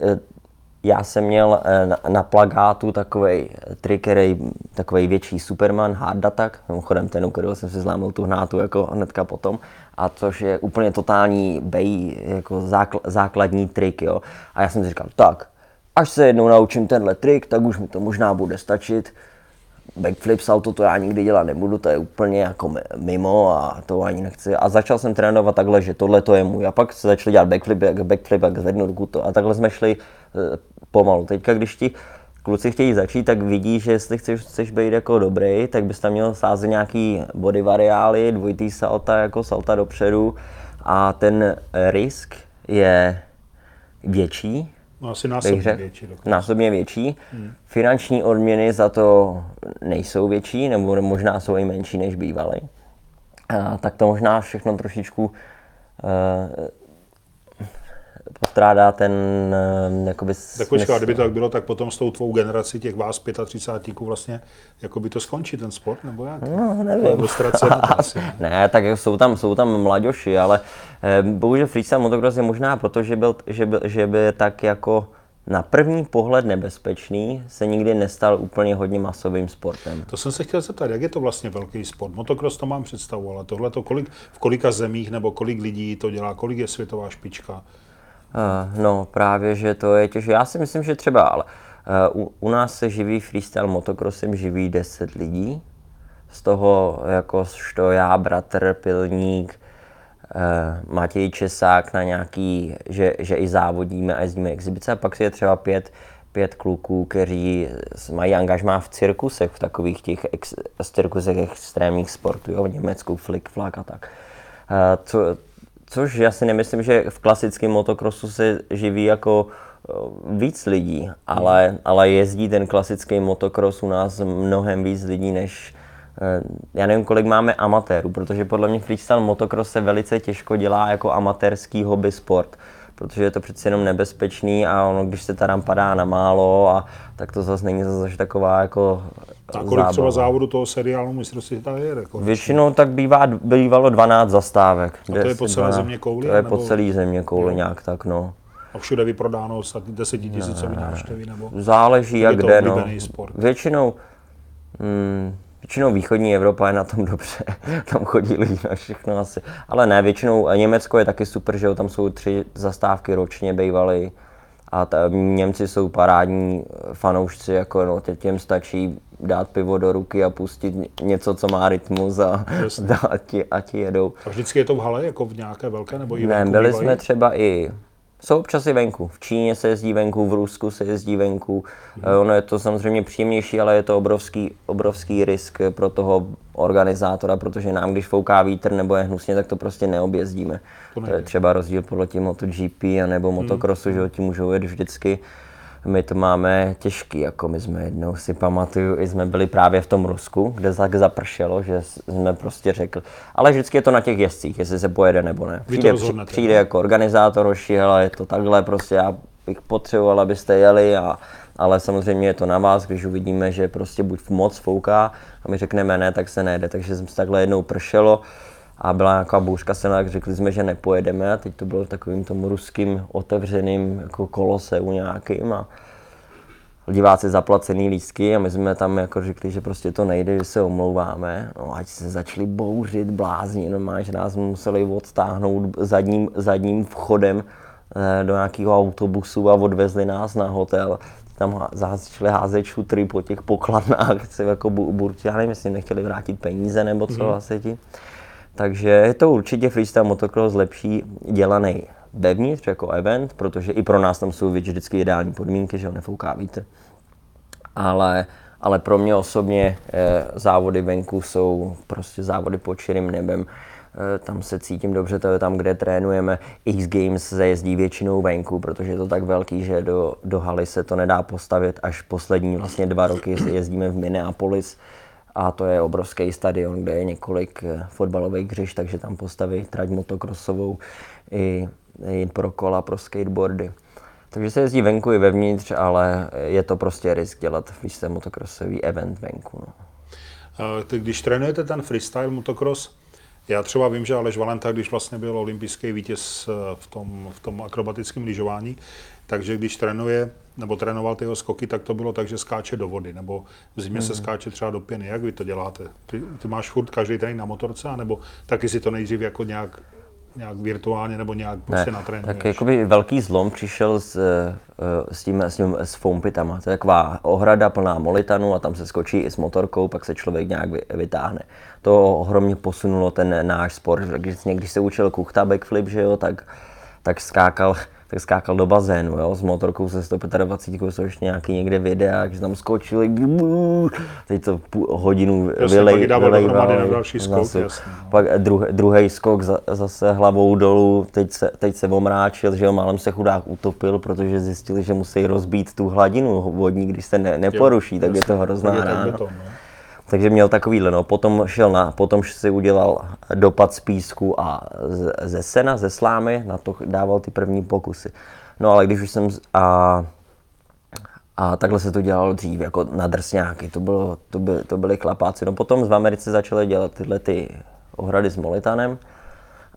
eh já jsem měl eh, na, na plagátu takový trik, který takový větší Superman, hard attack, mimochodem ten, u kterého jsem si zlámil tu hnátu jako hnedka potom, a což je úplně totální bej, jako zákl, základní trik, jo. A já jsem si říkal, tak, až se jednou naučím tenhle trik, tak už mi to možná bude stačit. Backflip salto to já nikdy dělat nebudu, to je úplně jako mimo a to ani nechci. A začal jsem trénovat takhle, že tohle to je můj. A pak se začali dělat backflip, jak backflip, jak zvednu ruku to. A takhle jsme šli pomalu. Teďka, když ti kluci chtějí začít, tak vidí, že jestli chceš, chceš být jako dobrý, tak bys tam měl sázet nějaký body variály, dvojitý salta, jako salta dopředu a ten risk je větší. No asi násobně větší. Dokonce. Násobně větší. Hmm. Finanční odměny za to nejsou větší, nebo možná jsou i menší, než bývaly. A, tak to možná všechno trošičku uh, postrádá ten eh, jakoby Tak počkej, kdyby to tak bylo, tak potom s tou tvou generací těch vás 35 vlastně jako by to skončí ten sport, nebo jak? No, nevím. asi, ne? ne, tak jsou tam, jsou tam mladoši, ale eh, bohužel freestyle motocross je možná proto, že byl, že byl, že by tak jako na první pohled nebezpečný se nikdy nestal úplně hodně masovým sportem. To jsem se chtěl zeptat, jak je to vlastně velký sport? Motocross to mám představu, ale tohle to kolik, v kolika zemích nebo kolik lidí to dělá, kolik je světová špička? Uh, no právě, že to je těžké. Já si myslím, že třeba, ale uh, u, u nás se živí freestyle motocrossem živí 10 lidí. Z toho jako što já, bratr, pilník, uh, Matěj Česák na nějaký, že, že i závodíme a jezdíme exibice. A pak je třeba pět, pět kluků, kteří mají angažmá v cirkusech, v takových těch ex, cirkusech extrémních sportů, jo, v Německu, flick, flak a tak. Uh, co, Což já si nemyslím, že v klasickém motocrossu se živí jako eh, víc lidí, ale, ale jezdí ten klasický motocross u nás mnohem víc lidí než eh, já nevím, kolik máme amatérů, protože podle mě freestyle motocross se velice těžko dělá jako amatérský hobby sport protože je to přeci jenom nebezpečný a ono, když se tam padá na málo, a, tak to zase není zase taková jako A kolik zábava. třeba závodu toho seriálu mistrovství světa je? Jako Většinou tak bývá, bývalo 12 zastávek. A to je po celé země kouli? To je po celé země kouli nějak tak, no. A všude vyprodáno 10 tisícový návštěvy? Nebo Záleží jak kde, no. Sport. Většinou, hmm, Většinou východní Evropa je na tom dobře, tam chodí lidi na všechno asi. Ale ne, většinou Německo je taky super, že jo, tam jsou tři zastávky ročně bývaly. A ta, Němci jsou parádní fanoušci, jako no, těm stačí dát pivo do ruky a pustit něco, co má rytmus a, a, ti, a ti jedou. A vždycky je to v hale, jako v nějaké velké nebo i Ne, byli jsme třeba i jsou občas i venku. V Číně se jezdí venku, v Rusku se jezdí venku. Hmm. Ono je to samozřejmě příjemnější, ale je to obrovský, obrovský risk pro toho organizátora, protože nám, když fouká vítr nebo je hnusně, tak to prostě neobjezdíme. To, to je třeba rozdíl podle tím MotoGP a nebo motocrossu, hmm. že ti můžou jet vždycky my to máme těžký, jako my jsme jednou si pamatuju, i jsme byli právě v tom Rusku, kde tak zapršelo, že jsme prostě řekli, ale vždycky je to na těch jezdcích, jestli se pojede nebo ne. Přijde, přijde jako organizátor, roši, ale je to takhle, prostě já bych potřeboval, abyste jeli, a, ale samozřejmě je to na vás, když uvidíme, že prostě buď moc fouká a my řekneme ne, tak se nejde, takže jsme se takhle jednou pršelo, a byla nějaká bouřka se tak řekli jsme, že nepojedeme a teď to bylo v takovým tom ruským otevřeným jako koloseu nějakým a diváci zaplacený lístky a my jsme tam jako řekli, že prostě to nejde, že se omlouváme. No, ať se začali bouřit, blázni, no, že nás museli odtáhnout zadním, zadním vchodem eh, do nějakého autobusu a odvezli nás na hotel tam začali házet šutry po těch pokladnách, se jako burci, já nevím, jestli nechtěli vrátit peníze nebo co mm. asi ti. Takže je to určitě freestyle motocross lepší dělaný vevnitř jako event, protože i pro nás tam jsou vždycky ideální podmínky, že ho nefouká vítr. Ale, ale pro mě osobně eh, závody venku jsou prostě závody pod širým nebem. Eh, tam se cítím dobře, to je tam, kde trénujeme. X Games se jezdí většinou venku, protože je to tak velký, že do, do haly se to nedá postavit. Až poslední vlastně dva roky jezdíme v Minneapolis a to je obrovský stadion, kde je několik eh, fotbalových hřišť, takže tam postaví trať motokrosovou i, i pro kola, pro skateboardy. Takže se jezdí venku i vevnitř, ale je to prostě risk dělat freestyle motokrosový event venku. No. Když trénujete ten freestyle motocross, já třeba vím, že Aleš Valenta, když vlastně byl olympijský vítěz eh, v tom, v tom akrobatickém lyžování, takže když trénuje, nebo trénoval ty jeho skoky, tak to bylo tak, že skáče do vody, nebo v zimě mm. se mhm. skáče třeba do pěny. Jak vy to děláte? Ty, ty máš furt každý den na motorce, nebo taky si to nejdřív jako nějak nějak virtuálně nebo nějak prostě na tréninku. Tak jakoby velký zlom přišel s, eh, s tím, s tím s foampitama. To je taková ohrada plná molitanu a tam se skočí i s motorkou, pak se člověk nějak vytáhne. To ohromně posunulo ten náš sport. Když, když se učil kuchta backflip, že jo, tak, tak skákal tak skákal do bazénu, jo, s motorkou se 125, jsou ještě nějaký někde videa, že tam skočili, teď to půl hodinu vylej, vylej, na další skok, zase, jasný, no. Pak druhý skok za, zase hlavou dolů, teď se, teď se omráčil, že jo, málem se chudák utopil, protože zjistili, že musí rozbít tu hladinu vodní, když se ne, neporuší, jo, tak jasný, je to hrozná rána. Takže měl takovýhle, no. Potom šel na, potom si udělal dopad z písku a ze sena, ze slámy, na to dával ty první pokusy. No ale když už jsem, a, a takhle se to dělalo dřív, jako na drsňáky, to, bylo, to, byly, to byly klapáci. No potom v Americe začaly dělat tyhle ty ohrady s molitanem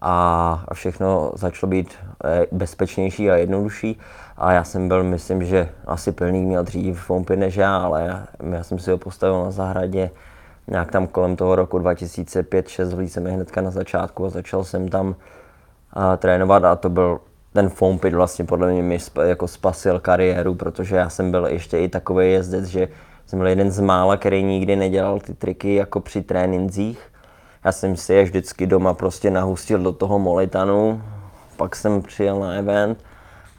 a všechno začalo být eh, bezpečnější a jednodušší. A já jsem byl, myslím, že asi plný měl dřív fompy než já, ale já jsem si ho postavil na zahradě nějak tam kolem toho roku 2005-2006 jsem hnedka na začátku a začal jsem tam a, trénovat a to byl ten foam pit vlastně podle mě mi jako spasil kariéru, protože já jsem byl ještě i takový jezdec, že jsem byl jeden z mála, který nikdy nedělal ty triky jako při trénincích. Já jsem si je vždycky doma prostě nahustil do toho molitanu, pak jsem přijel na event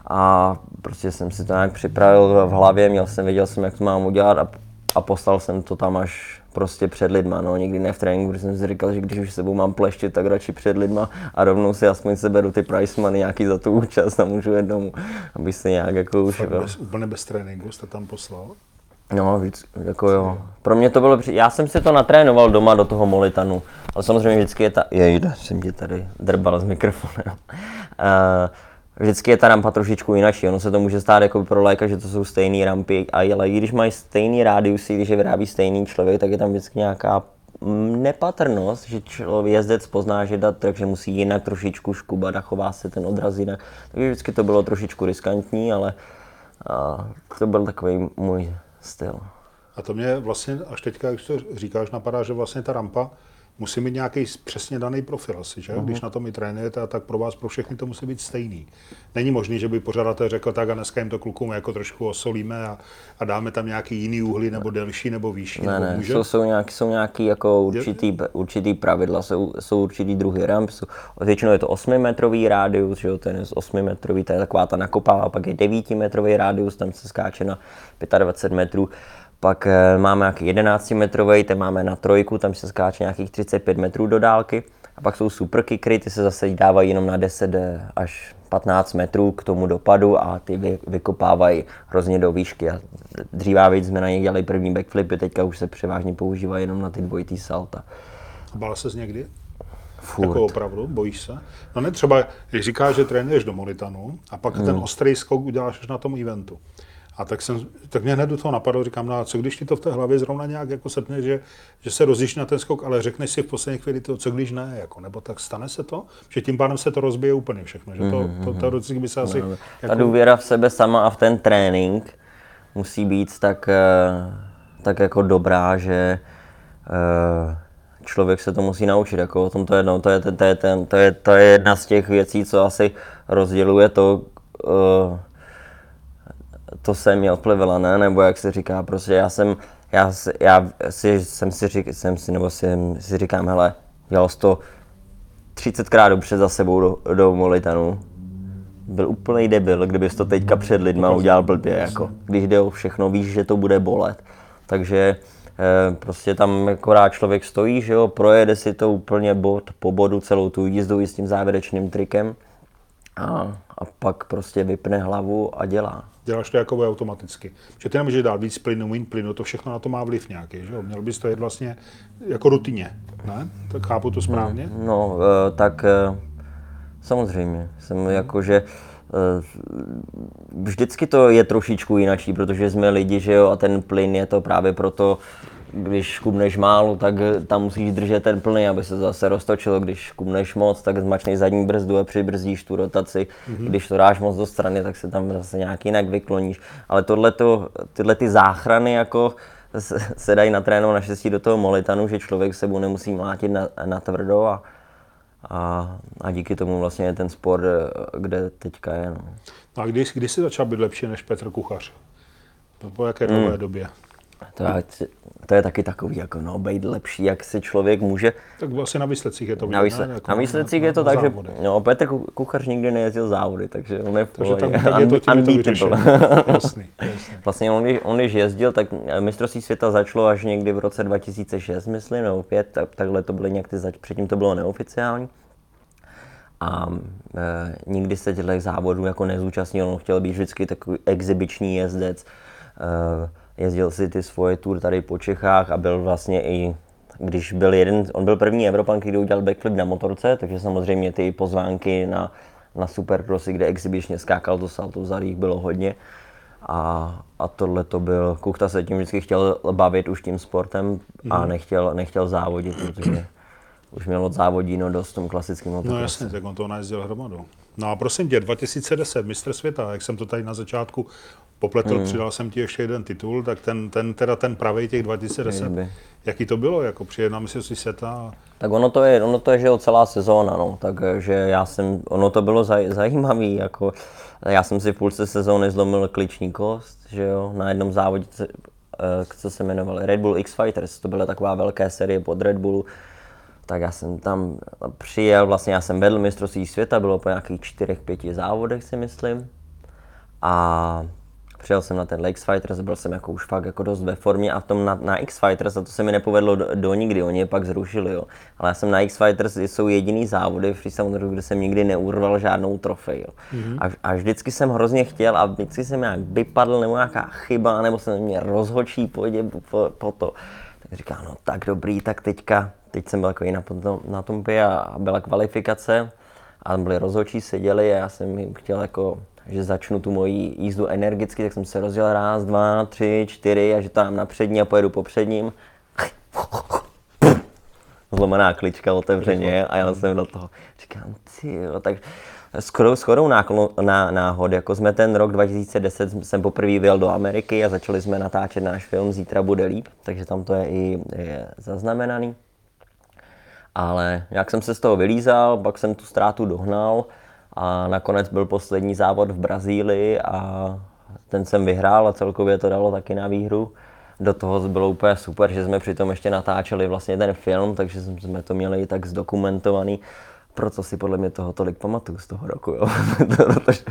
a prostě jsem si to nějak připravil v hlavě, měl jsem, věděl jsem, jak to mám udělat a, a poslal jsem to tam až prostě před lidma, no, nikdy ne v tréninku, protože jsem si říkal, že když už sebou mám pleštit, tak radši před lidma a rovnou si aspoň seberu ty price money nějaký za tu účast a můžu domů, aby se nějak jako už... Bez, úplně bez tréninku jste tam poslal? No, víc, jako jo. Pro mě to bylo, já jsem si to natrénoval doma do toho molitanu, ale samozřejmě vždycky je ta, jejda, jsem tě tady drbal z mikrofonem. Uh, vždycky je ta rampa trošičku jinak. Ono se to může stát jako pro léka, že to jsou stejné rampy, ale i když mají stejný rádiusy, když je vyrábí stejný člověk, tak je tam vždycky nějaká mm, nepatrnost, že člověk jezdec pozná, že dat, takže musí jinak trošičku škubat a chová se ten odraz jinak. Takže vždycky to bylo trošičku riskantní, ale to byl takový můj styl. A to mě vlastně, až teďka, jak to říkáš, napadá, že vlastně ta rampa musí mít nějaký přesně daný profil asi, že? Uh-huh. Když na tom i trénujete, tak pro vás, pro všechny to musí být stejný. Není možný, že by pořadatel řekl, tak a dneska jim to klukům jako trošku osolíme a, a dáme tam nějaký jiný úhly, nebo delší, nebo výšší. Ne, nebo ne, může? Jsou, jsou, nějaký, jsou nějaký jako určitý, určitý pravidla, jsou, jsou určitý druhy ramp, jsou, většinou je to 8 metrový rádius, že jo, ten je 8 metrový, to je taková ta nakopává, pak je 9 metrový rádius, tam se skáče na 25 metrů. Pak eh, máme nějaký 11 metrový, ten máme na trojku, tam se skáče nějakých 35 metrů do dálky. A pak jsou super kikry, ty se zase dávají jenom na 10 eh, až 15 metrů k tomu dopadu a ty vy, vykopávají hrozně do výšky. A dříve víc jsme na ně dělali první backflipy, teďka už se převážně používají jenom na ty dvojitý salta. Bál se někdy? Furt. Jako opravdu, bojíš se? No ne třeba, když říkáš, že trénuješ do Molitanu a pak hmm. ten ostrý skok uděláš až na tom eventu. A tak, jsem, tak mě hned do toho napadlo, říkám, no a co když ti to v té hlavě zrovna nějak jako sepne, že, že se rozjíš na ten skok, ale řekneš si v poslední chvíli to, co když ne, jako, nebo tak stane se to, že tím pádem se to rozbije úplně všechno, že to, mm-hmm. to, to, to, to by se asi... No, jako... Ta důvěra v sebe sama a v ten trénink musí být tak, eh, tak jako dobrá, že eh, člověk se to musí naučit, jako o tom to je, no, to je, to je, ten, to je, to je jedna z těch věcí, co asi rozděluje to, uh, to jsem měl plivela, ne? Nebo jak se říká, prostě já jsem, já, já si, jsem si, řík, jsem si, nebo si, si říkám, hele, dělal jsi to 30krát dobře za sebou do, do Molitanu. Byl úplný debil, kdybys to teďka před lidma udělal blbě, jako. Když jde o všechno, víš, že to bude bolet. Takže eh, prostě tam akorát člověk stojí, že jo, projede si to úplně bod po bodu celou tu jízdu i s tím závěrečným trikem a, a pak prostě vypne hlavu a dělá. Děláš to jako automaticky. Že ty nemůžeš dát víc plynu, méně plynu, to všechno na to má vliv nějaký. Že? jo? Měl bys to jet vlastně jako rutině. Ne? Tak chápu to správně? No, eh, tak eh, samozřejmě. Jsem jakože eh, vždycky to je trošičku jinačí, protože jsme lidi, že jo, a ten plyn je to právě proto, když kubneš málo, tak tam musíš držet ten plný, aby se zase roztočilo. Když kubneš moc, tak zmačneš zadní brzdu a přibrzdíš tu rotaci. Mm-hmm. Když to dáš moc do strany, tak se tam zase nějak jinak vykloníš. Ale tohleto, tyhle ty záchrany jako se- se dají natrénovat naštěstí do toho molitanu, že člověk sebou nemusí mlátit na, na tvrdo a, a, a díky tomu vlastně je ten sport, eh, kde teďka je. No. No a kdy, kdy jsi začal být lepší než Petr Kuchař? Po- jaké Hmm. dlouhé době? To, je, to je taky takový, jako no, být lepší, jak si člověk může. Tak vlastně na výsledcích je to Na, vidět, výsle, ne? Jako na výsledcích je to na tak, že no, Petr Ku- Kuchař nikdy nejezdil závody, takže on je v Takže tam, tak je to tím je to. Jasný, jasný. Vlastně on, když- on když jezdil, tak mistrovství světa začalo až někdy v roce 2006, myslím, nebo 5, tak, takhle to byly nějak ty, zač- předtím to bylo neoficiální. A e, nikdy se těchto závodů jako nezúčastnil, on chtěl být vždycky takový exibiční jezdec. E, jezdil si ty svoje tour tady po Čechách a byl vlastně i když byl jeden, on byl první Evropan, který udělal backflip na motorce, takže samozřejmě ty pozvánky na, na Supercrossy, kde exibičně skákal to salto zarých, bylo hodně. A, a tohle to byl, Kuchta se tím vždycky chtěl bavit už tím sportem a nechtěl, nechtěl závodit, protože už měl od závodíno dost v tom klasickém No jasně, tak on to najezdil hromadu. No a prosím tě, 2010, mistr světa, jak jsem to tady na začátku popletl, Hmm. přidal jsem ti ještě jeden titul, tak ten, ten teda ten pravý těch 2010, Nejde. jaký to bylo, jako přijet na mistrovství světa? Tak ono to je, ono to je, že jo, celá sezóna, no, takže já jsem, ono to bylo zaj, zajímavý, jako, já jsem si v půlce sezóny zlomil kliční kost, že jo, na jednom závodě, co- eh, co se jmenovalo Red Bull X Fighters, to byla taková velká série pod Red Bullu, tak já jsem tam přijel, vlastně já jsem vedl mistrovství světa, bylo po nějakých čtyřech, pěti závodech si myslím. A přijel jsem na ten X Fighters, byl jsem jako už fakt jako dost ve formě a v tom na, na X Fighters, a to se mi nepovedlo do, do nikdy, oni je pak zrušili, jo. Ale já jsem na X Fighters, jsou jediný závody v freestyle kde jsem nikdy neurval žádnou trofej, jo. Mm-hmm. A, a, vždycky jsem hrozně chtěl a vždycky jsem nějak vypadl, nebo nějaká chyba, nebo jsem mě rozhočí po, po, po to. Tak říkám, no tak dobrý, tak teďka, teď jsem byl jako na, tom, na tom a byla kvalifikace a tam byli rozhodčí, seděli a já jsem jim chtěl jako, že začnu tu moji jízdu energicky, tak jsem se rozdělal raz, dva, tři, čtyři a že tam na přední a pojedu po předním. Zlomená klička otevřeně a já jsem do toho. Říkám, ty tak skoro, skoro náklo, ná, náhod, jako jsme ten rok 2010 jsem poprvé vyjel do Ameriky a začali jsme natáčet náš film Zítra bude líp, takže tam to je i je zaznamenaný. Ale jak jsem se z toho vylízal, pak jsem tu ztrátu dohnal a nakonec byl poslední závod v Brazílii a ten jsem vyhrál a celkově to dalo taky na výhru. Do toho bylo úplně super, že jsme přitom ještě natáčeli vlastně ten film, takže jsme to měli i tak zdokumentovaný. Proto si podle mě toho tolik pamatuju z toho roku, jo. protože,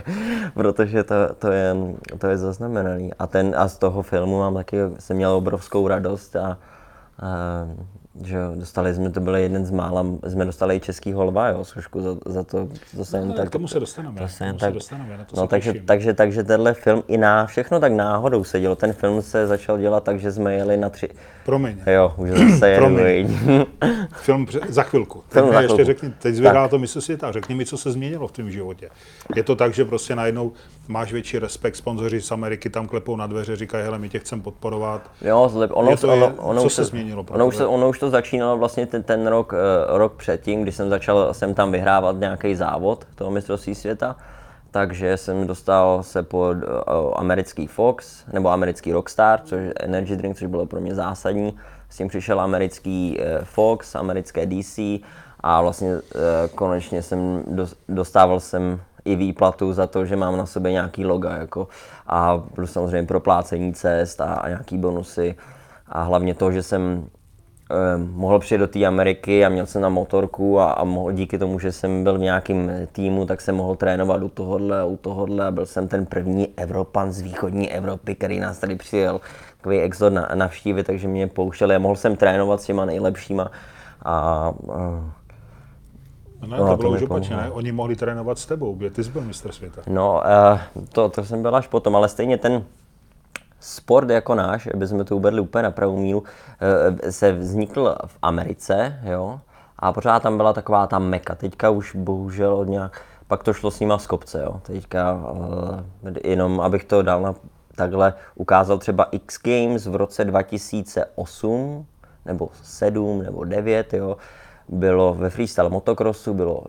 protože to, to, je, to je zaznamenaný. A, ten, a z toho filmu mám taky, jsem měl obrovskou radost a, že jo, dostali jsme, to byl jeden z mála, jsme dostali i českýho lva, jo, složku za, za to, to se jen No, tak, k tomu se dostaneme, to se jen tomu se tak, dostaneme, na to no, se takže, těším. takže, takže tenhle film i na všechno tak náhodou se dělo. Ten film se začal dělat tak, že jsme jeli na tři, Promiň, jo, už zase jedu, film pře- za chvilku. Film Teď za mi ještě chvilku. řekni, teď zvyhrá to mistr světa, řekni mi, co se změnilo v tom životě. Je to tak, že prostě najednou máš větší respekt, sponzoři z Ameriky tam klepou na dveře, říkají, hele, my tě chceme podporovat. Jo, zlep, ono, Je to ono, je- ono, co už se změnilo Ono už, se, ono už to začínalo vlastně ten, ten rok, eh, rok předtím, když jsem začal jsem tam vyhrávat nějaký závod toho mistrovství světa, takže jsem dostal se pod eh, americký Fox, nebo americký Rockstar, což energy drink, což bylo pro mě zásadní. S tím přišel americký eh, Fox, americké DC a vlastně konečně jsem dos- dostával jsem i výplatu za to, že mám na sobě nějaký loga, jako, a plus samozřejmě proplácení cest a, a nějaký bonusy. A hlavně to, že jsem eh, mohl přijet do té Ameriky a měl jsem na motorku a, a mohl, díky tomu, že jsem byl v nějakém týmu, tak jsem mohl trénovat u tohohle a u tohohle a byl jsem ten první Evropan z východní Evropy, který nás tady přijel takový exod na, navštívit, takže mě pouštěli a mohl jsem trénovat s těma nejlepšíma. A, a No, No, to bylo už opačně, pomohlo. ne? Oni mohli trénovat s tebou, kde ty jsi byl mistr světa. No, eh, to, to jsem byl až potom, ale stejně ten sport jako náš, aby jsme to uvedli úplně na pravou míru, eh, se vznikl v Americe, jo, a pořád tam byla taková ta meka. Teďka už bohužel od nějak, pak to šlo s nima z kopce, jo. Teďka eh, jenom, abych to dal na takhle, ukázal třeba X Games v roce 2008, nebo 7, nebo 9, jo. Bylo ve freestyle motocrossu, bylo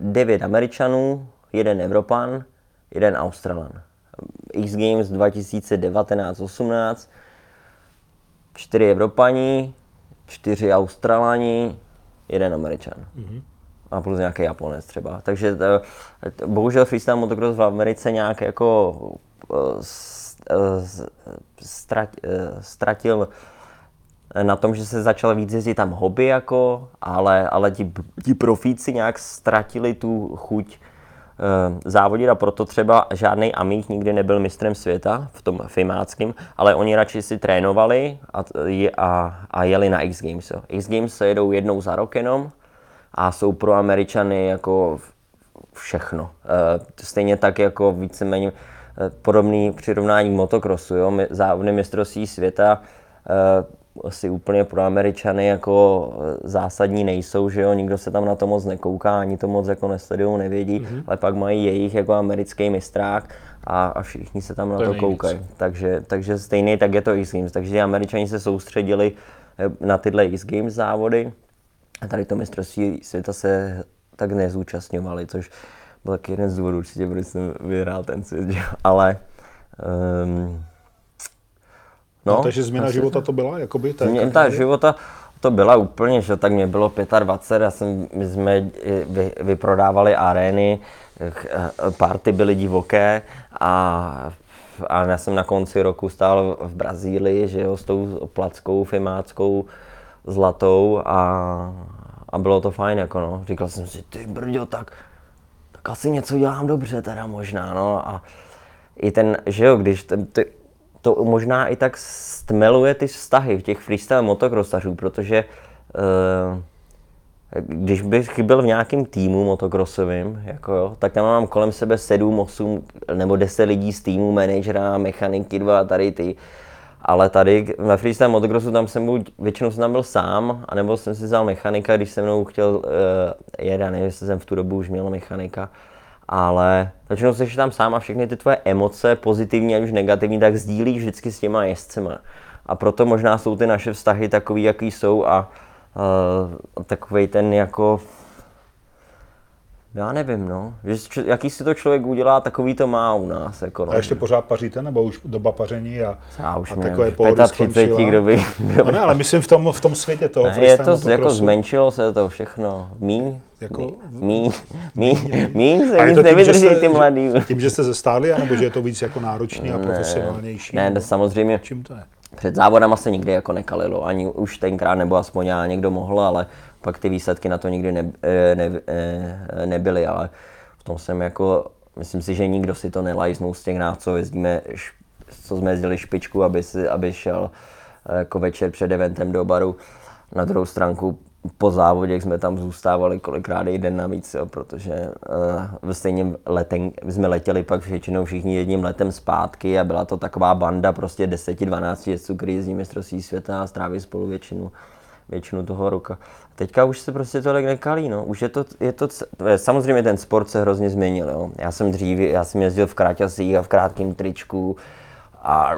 9 Američanů, jeden Evropan, jeden Australan. X Games 2019-18, čtyři Evropani, čtyři Australani, jeden Američan. Mm-hmm. A plus nějaký Japonec třeba. Takže to, to, bohužel freestyle motocross v Americe nějak jako uh, s- uh, s- uh, ztratil na tom, že se začal víc jezdit tam hobby jako, ale, ale ti, ti profíci nějak ztratili tu chuť eh, závodit a proto třeba žádný Amík nikdy nebyl mistrem světa v tom fimáckém, ale oni radši si trénovali a, a, a jeli na X Games. Jo. X Games se jedou jednou za rok jenom a jsou pro Američany jako všechno. Eh, Stejně tak jako víceméně eh, podobný přirovnání motokrosu. Jo? Mistrovství světa eh, asi úplně pro Američany jako eh, zásadní nejsou, že jo, nikdo se tam na to moc nekouká, ani to moc jako nesledují, nevědí, mm-hmm. ale pak mají jejich jako americký mistrák a, a všichni se tam na To je to, nejvíc. koukají. Takže, takže stejný tak je to X Games. Takže Američani se soustředili eh, na tyhle X Games závody a tady to mistrovství světa se tak nezúčastňovali, což byl taky jeden z důvodů určitě, proč jsem vyhrál ten svět, že? ale um, No, takže změna života to byla, jakoby? té Změna kariéry? života to byla úplně, že tak mě bylo 25, já jsem, my jsme eh, vy, vyprodávali arény, eh, party byly divoké a, a já jsem na konci roku stál v Brazílii, že jo, s tou plackou fimáckou zlatou a, a bylo to fajn, jako no. Říkal jsem si, ty brďo, tak, tak asi něco dělám dobře teda možná, no a i ten, že jo, když ten, ty, to možná i tak stmeluje ty vztahy v těch freestyle motocrossařů, protože uh, když bych byl v nějakém týmu motocrossovým, jako jo, tak tam mám kolem sebe 7, 8 nebo 10 lidí z týmu, manažera, mechaniky, dva tady ty. Ale tady na freestyle motocrossu tam jsem buď, většinou jsem tam byl sám, anebo jsem si vzal mechanika, když se mnou chtěl uh, jet, já nevím, jestli jsem v tu dobu už měl mechanika, ale většinou jsi tam sám a všechny ty tvoje emoce, pozitivní ať už negativní, tak sdílíš vždycky s těma jezdcema. A proto možná jsou ty naše vztahy takový, jaký jsou a uh, takový ten jako já nevím, no. Že jaký si to člověk udělá, takový to má u nás. Jako, no. A ještě pořád paříte, nebo už doba paření a, Já už a takové pohody 35, skončila? kdo by... Kdo No ne, ale myslím v tom, v tom světě toho je freestyle to jako zmenšilo se to všechno. Míň, Jako- míň, míň, míň se že nevydrží jste- ty mladý. Tím, že jste zestáli, anebo že je to víc jako náročný a profesionálnější? Ne, to samozřejmě Čím to je? Před závodama se nikdy jako nekalilo, ani už tenkrát, nebo aspoň já někdo mohl, ale pak ty výsledky na to nikdy ne, eh, ne, ne, nebyly, ale v tom jsem jako, myslím si, že nikdo si to nelajznul z těch nás, co jezdíme, co jsme jezdili špičku, aby, si, aby šel eh, jako večer před eventem do baru. Na druhou stránku po závodě jak jsme tam zůstávali kolikrát i den navíc, jo, protože uh, stejně leten, jsme letěli pak většinou všichni jedním letem zpátky a byla to taková banda prostě 10-12 jezdců, kteří jezdí mistrovství světa a stráví spolu většinu, většinu toho roka. Teďka už se prostě tolik nekalí, no. Už je to, je to, samozřejmě ten sport se hrozně změnil, jo. Já jsem dřív, já jsem jezdil v kráťasích a v krátkém tričku a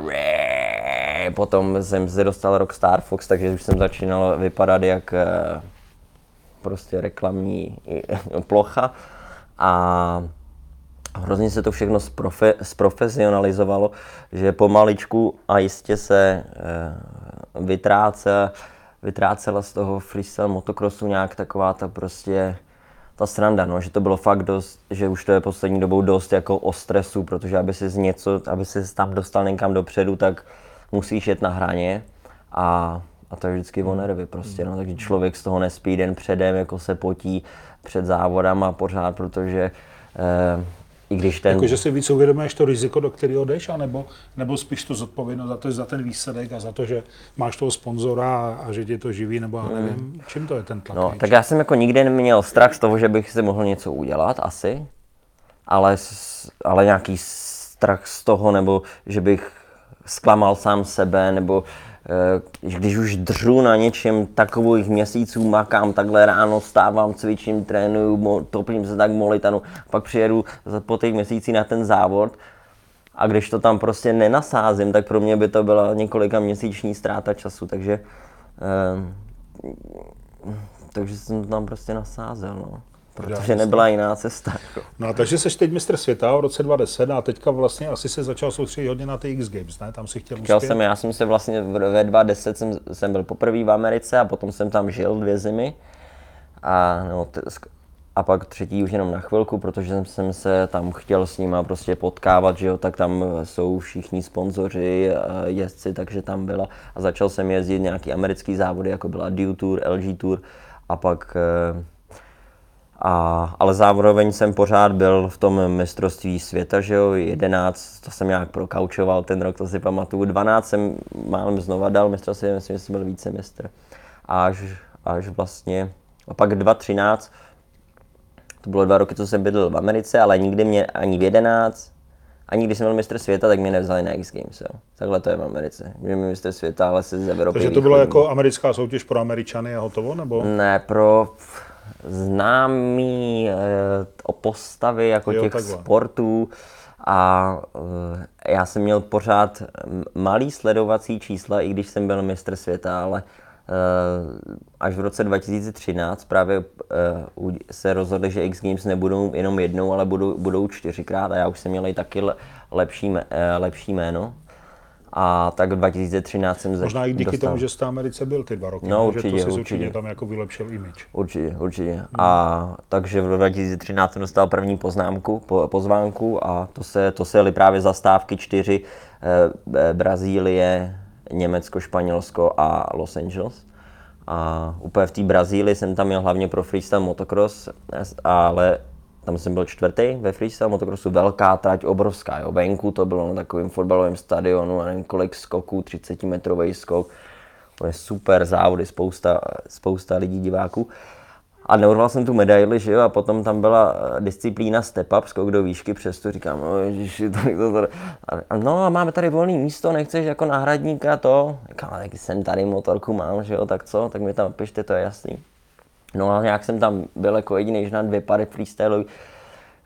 potom jsem se dostal rok Star Fox, takže už jsem začínal vypadat jak eh, prostě reklamní plocha. A hrozně se to všechno zprofe, zprofesionalizovalo, že pomaličku a jistě se eh, vytráce, vytrácela z toho freestyle motocrossu nějak taková ta prostě ta sranda, no, že to bylo fakt dost, že už to je poslední dobou dost jako o stresu, protože aby si z něco, aby si tam dostal někam dopředu, tak musíš jet na hraně a, a to je vždycky o nervy prostě, no, takže člověk z toho nespí den předem, jako se potí před závodama pořád, protože eh, i když ten... Jakože si víc uvědomuješ to riziko, do kterého jdeš, anebo, nebo spíš to zodpovědnost za to, za ten výsledek a za to, že máš toho sponzora a, a že tě to živí, nebo já nevím, čím to je ten tlak? No, největší? tak já jsem jako nikdy neměl strach z toho, že bych si mohl něco udělat, asi, ale, ale nějaký strach z toho, nebo že bych zklamal sám sebe, nebo když už dřu na něčem takových měsíců, makám takhle ráno, stávám, cvičím, trénuju, topím se tak molitanu, pak přijedu po těch měsících na ten závod a když to tam prostě nenasázím, tak pro mě by to byla několika měsíční ztráta času, takže eh, takže jsem to tam prostě nasázel, no. Protože nebyla jiná cesta. No a takže jsi teď mistr světa v roce 2010 a teďka vlastně asi se začal soustředit hodně na ty X Games, ne? Tam si chtěl Chtěl uspět. jsem, já jsem se vlastně v- ve 2010 jsem, jsem byl poprvé v Americe a potom jsem tam žil dvě zimy. A, no, t- a pak třetí už jenom na chvilku, protože jsem, jsem se tam chtěl s nima prostě potkávat, že jo, tak tam jsou všichni sponzoři, eh, jezdci, takže tam byla. A začal jsem jezdit nějaký americký závody, jako byla Dew Tour, LG Tour a pak eh, a, ale zároveň jsem pořád byl v tom mistrovství světa, že jo, 11, to jsem nějak prokaučoval ten rok, to si pamatuju, 12 jsem málem znova dal mistrovství, myslím, že jsem byl více mistr. Až, až vlastně, a pak 2013, to bylo dva roky, co jsem bydlel v Americe, ale nikdy mě ani v 11, ani když jsem byl mistr světa, tak mě nevzali na X Games, jo. Takhle to je v Americe. Že mi mistr světa, ale se z Evropy Takže to bylo východní. jako americká soutěž pro Američany a hotovo, nebo? Ne, pro známý eh, o postavy jako Jo, těch takhle. sportů a eh, já jsem měl pořád malý sledovací čísla, i když jsem byl mistr světa, ale eh, až v roce 2013 právě se rozhodli, že X Games nebudou jenom jednou, ale budou, budou čtyřikrát a já už jsem měl i taky le- lepší, lepší jméno. A tak v 2013 jsem Možná i díky dostal... tomu, že jsi v Americe byl ty dva roky, No, ne? že určitě, to jsi určitě. určitě tam jako vylepšil image. Určitě, určitě. A takže v 2013 jsem dostal první poznámku, po, pozvánku a to se, to se jeli právě zastávky čtyři, eh, Brazílie, Německo, Španělsko a Los Angeles. A úplně v té Brazílii jsem tam měl hlavně pro freestyle motocross, ale tam jsem byl čtvrtý ve freestyle motocrossu, velká trať, obrovská, jo. Venku to bylo na takovém fotbalovém stadionu, a nevím kolik skoků, 30 metrový skok, to je super závody, spousta, spousta lidí, diváků. A neurval jsem tu medaili, že jo, a potom tam byla eh, disciplína step up, skok do výšky, přesto říkám, no ježiši, to, to, to, a, no a máme tady volný místo, nechceš jako náhradníka to? Říkám, ale jsem tady motorku mám, že jo, tak co, tak mi tam pište, to je jasný. No a nějak jsem tam byl jako jediný, že na dvě pary freestylový.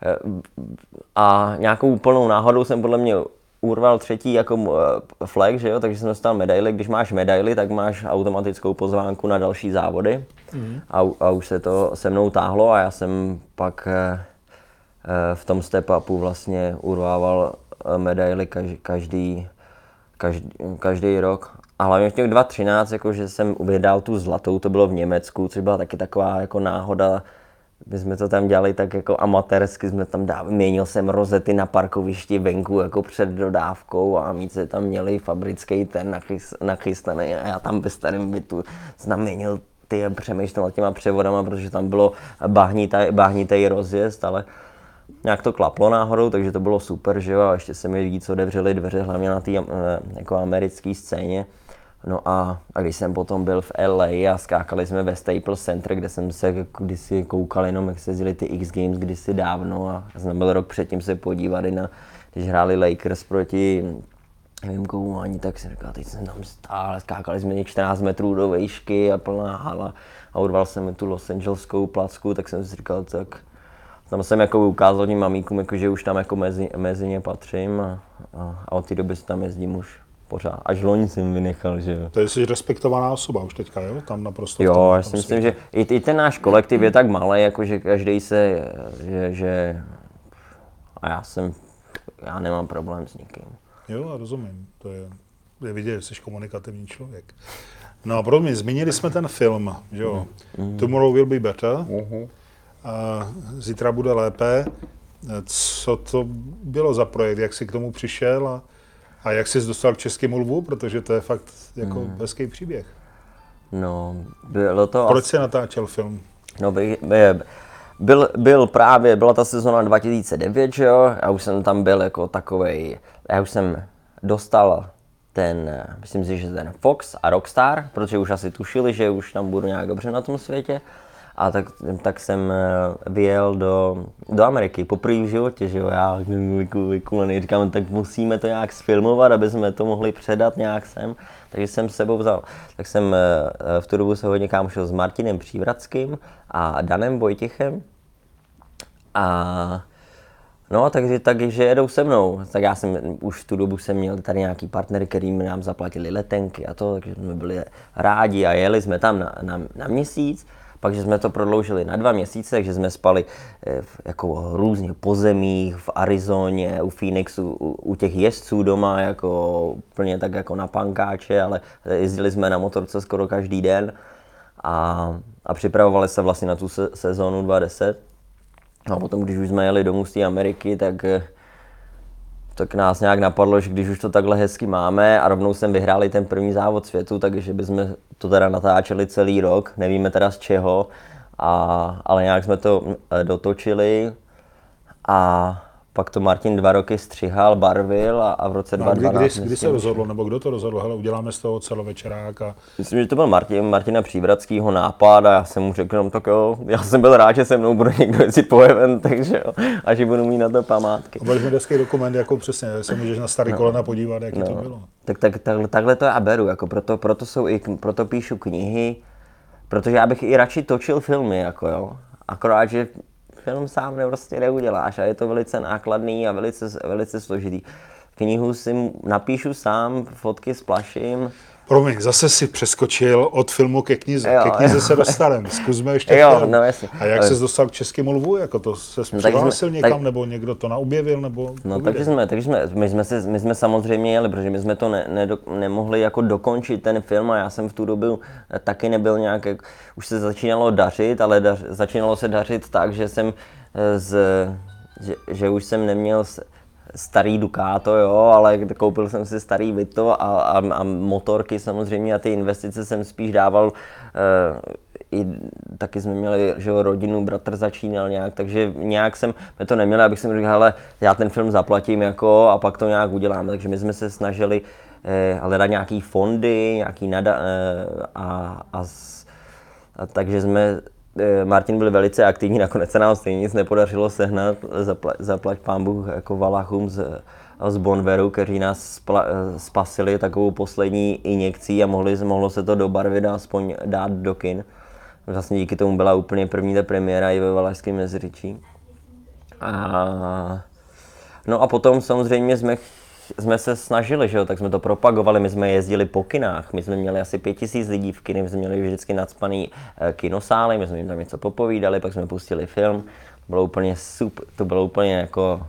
Eh, A nějakou úplnou náhodou jsem podle mě urval třetí jako eh, flag, že jo, takže jsem dostal medaili. Když máš medaili, tak máš automatickou pozvánku na další závody. A, u- a už se to se mnou táhlo a já jsem pak eh, v tom step upu vlastně urvával medaily každý, každý, každý, každý rok. A hlavně v těch 2013, jako, že jsem vydal tu zlatou, to bylo v Německu, což byla taky taková jako náhoda. My jsme to tam dělali tak jako amatérsky, jsme tam dávali, měnil jsem rozety na parkovišti venku jako před dodávkou a míce tam měli fabrický ten nachys, nachystaný a já tam ve starém bytu znamenil ty přemýšlel těma převodama, protože tam bylo bahnitý, bahnitý rozjezd, ale nějak to klaplo náhodou, takže to bylo super, že jo, a ještě se mi víc otevřely dveře, hlavně na té jako americké scéně. No a, a když jsem potom byl v LA a skákali jsme ve Staples Center, kde jsem se kdysi koukal jenom, jak se jezdili ty X Games kdysi dávno a jsem byl rok předtím se podívat i na, když hráli Lakers proti nevím komu ani, tak jsem říkal, teď jsem tam stál, skákali jsme něk 14 metrů do výšky a plná hala a urval jsem tu Los Angeleskou placku, tak jsem si říkal, tak tam jsem jako ukázal tím mamíkům, jako, že už tam jako mezi, mezi ně patřím a, a, a od té doby se tam jezdím už pořád. Až loni jsem vynechal, že jo. To je jsi respektovaná osoba už teďka, jo? Tam naprosto. Jo, tom- já si myslím, světě. že i, i ten náš kolektiv je tak malý, jako že každý se, že, že a já jsem, já nemám problém s nikým. Jo, já rozumím. To je, je vidět, že jsi komunikativní člověk. No a pro mě, zmínili jsme ten film, že jo? Mhm. Tomorrow will be better. a zítra bude lépe. Co to bylo za projekt, jak jsi k tomu přišel a, a jak jsi dostal k českému lvu, protože to je fakt jako hmm. hezký příběh. No, bylo to... Proč jsi natáčel film? No, by, by, byl, byl právě, byla ta sezona 2009, že jo, já už jsem tam byl jako takovej, já už jsem dostal ten, myslím si, že ten Fox a Rockstar, protože už asi tušili, že už tam budu nějak dobře na tom světě. A tak, tak jsem eh, vyjel do, do Ameriky, poprvé v životě, že jo, já vykulený, říkám, tak musíme to nějak sfilmovat, aby jsme to mohli předat nějak sem. Takže jsem s sebou vzal, tak jsem eh, v tu dobu se hodně kámošil s Martinem Přívradským a Danem Vojtichem. A No, takže, takže jedou se mnou. Tak já jsem už v tu dobu jsem měl tady nějaký partnery, který mi nám zaplatili letenky a to, takže jsme byli rádi a jeli jsme tam na, na, na měsíc. Pak, že jsme to prodloužili na dva měsíce, takže jsme spali eh, v jako různých pozemích, v Arizoně, u Phoenixu, u, u těch jezdců doma, jako úplně tak jako na pankáče, ale jezdili jsme na motorce skoro každý den a, a připravovali se vlastně na tu se, sezónu 2010. A potom, když už jsme jeli domů z té Ameriky, tak eh, tak nás nějak napadlo, že když už to takhle hezky máme a rovnou jsem vyhráli ten první závod světu, takže bychom to teda natáčeli celý rok, nevíme teda z čeho, a, ale nějak jsme to eh, dotočili. A pak to Martin dva roky střihal, barvil a, a v roce no, 2012... Kdy, kdy, kdy se rozhodlo, nebo kdo to rozhodl, hele, uděláme z toho celovečerák a... Myslím, že to byl Martin, Martina Přívradskýho nápad a já jsem mu řekl, no tak jo, já jsem byl rád, že se mnou bude někdo jezdit po takže jo, a že budu mít na to památky. A byli jsme dokument, jako přesně, se můžeš na starý no. kolena podívat, jak no. to bylo. Tak, tak, tak, takhle to já beru, jako proto, proto, jsou i, proto píšu knihy, protože já bych i radši točil filmy, jako jo. Akorát, že film sám ne, prostě neuděláš a je to velice nákladný a velice, velice složitý. Knihu si napíšu sám, fotky splaším, Promiň, zase si přeskočil od filmu ke knize. Jo, ke knize jo. se dostaneme. Zkusme ještě jo, film. No, jasně. A jak se dostal k českému lvu? Jako to se no, přihlásil někam, tak, nebo někdo to naobjevil? Nebo no takže jsme, takže jsme, my jsme, si, my jsme samozřejmě jeli, protože my jsme to ne, ne, nemohli jako dokončit ten film a já jsem v tu dobu taky nebyl nějak, už se začínalo dařit, ale dař, začínalo se dařit tak, že jsem eh, z, že, že už jsem neměl starý Ducato, jo, ale koupil jsem si starý Vito a, a, a motorky samozřejmě a ty investice jsem spíš dával e, i taky jsme měli že rodinu, bratr začínal nějak, takže nějak jsem my to neměli, abych jsem řekl, hele, já ten film zaplatím jako a pak to nějak uděláme. Takže my jsme se snažili eh, hledat nějaký fondy, nějaký nada, eh, a, a, a, takže jsme Martin byl velice aktivní, nakonec se nám stejně nic nepodařilo sehnat, zaplať, zaplať pán Bůh jako Valachum z, z Bonveru, kteří nás spla, eh, spasili takovou poslední injekcí a mohli, mohlo se to dobarvit a aspoň dát do kin. Vlastně díky tomu byla úplně první ta premiéra i ve Valašském Meziříčí. A, no a potom samozřejmě jsme jsme se snažili, že jo, tak jsme to propagovali, my jsme jezdili po kinách, my jsme měli asi pět tisíc lidí v kiny, my jsme měli vždycky nadspaný eh, kinosály, my jsme jim tam něco popovídali, pak jsme pustili film, bylo úplně super, to bylo úplně jako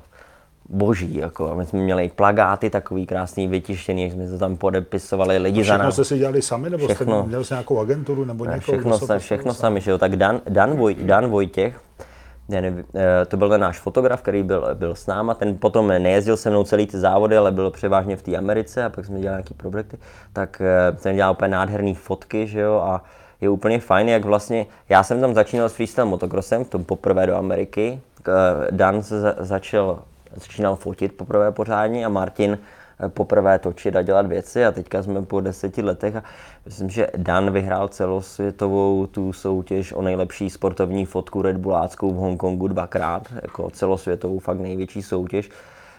boží, jako my jsme měli plagáty takový krásný, vytištěný, jsme to tam podepisovali lidi všechno za nás. jste si dělali sami, nebo všechno, jste měli nějakou agenturu, nebo někoho? Všechno, se, všechno sami, že jo, tak Dan, Dan, Voj, Dan Vojtěch, ne, eh, to byl ten náš fotograf, který byl, byl s náma, ten potom nejezdil se mnou celý ty závody, ale byl převážně v té Americe a pak jsme dělali nějaký projekty, tak eh, ten dělal úplně nádherné fotky, že jo, a je úplně fajn, jak vlastně, já jsem tam začínal s freestyle motocrossem, v tom poprvé do Ameriky, eh, Dan se začal, začínal fotit poprvé pořádně a Martin poprvé točit a dělat věci a teďka jsme po deseti letech a myslím, že Dan vyhrál celosvětovou tu soutěž o nejlepší sportovní fotku Red Bulláckou v Hongkongu dvakrát, jako celosvětovou fakt největší soutěž.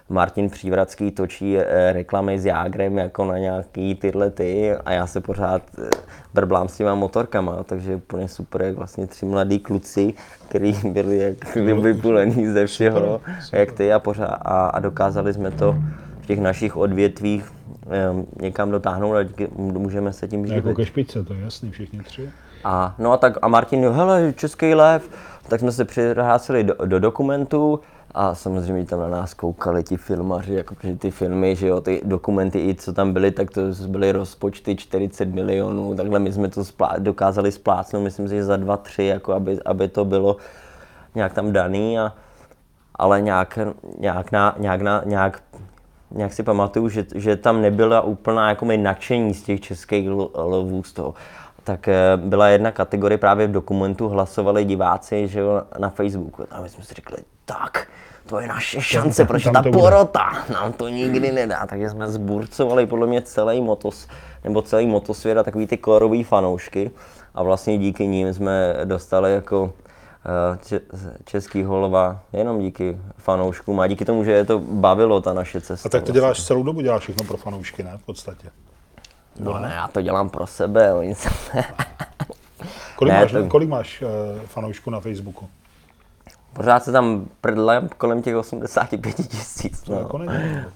Martin Přívradský točí eh, reklamy s Jágrem jako na nějaký tyhle ty a já se pořád eh, brblám s těma motorkama, takže úplně super, jak vlastně tři mladí kluci, kteří byli jak vypulení ze všeho, super, super. jak ty a, pořád, a, a dokázali jsme to v těch našich odvětvích někam dotáhnout a můžeme se tím živit. Jako ke špičce, to je jasný, všichni tři. A, no a tak a Martin, hele, Český lev, tak jsme se přihlásili do, do dokumentu a samozřejmě tam na nás koukali ti filmaři, jako ty filmy, že jo, ty dokumenty i co tam byly, tak to byly rozpočty 40 milionů, takhle my jsme to splá, dokázali splácnout, myslím si, že za dva, tři, jako aby, aby to bylo nějak tam daný, a, ale nějak, nějak, na, nějak, na, nějak, nějak si pamatuju, že, že tam nebyla úplná jako nadšení z těch českých lovů z toho tak eh, byla jedna kategorie právě v dokumentu, hlasovali diváci že jo, na Facebooku. A my jsme si řekli, tak, to je naše šance, protože ta porota nám to nikdy nedá. Takže jsme zburcovali podle mě celý motos, nebo celý motosvět a takový ty korový fanoušky. A vlastně díky ním jsme dostali jako český holova jenom díky fanouškům a díky tomu, že je to bavilo ta naše cesta. A tak to děláš vlastně. celou dobu, děláš všechno pro fanoušky, ne? V podstatě. No, no ne, já to dělám pro sebe. Oni se... kolik, ne, máš, to... kolik máš uh, fanoušků na Facebooku? Pořád se tam prdlem kolem těch 85 tisíc no, jako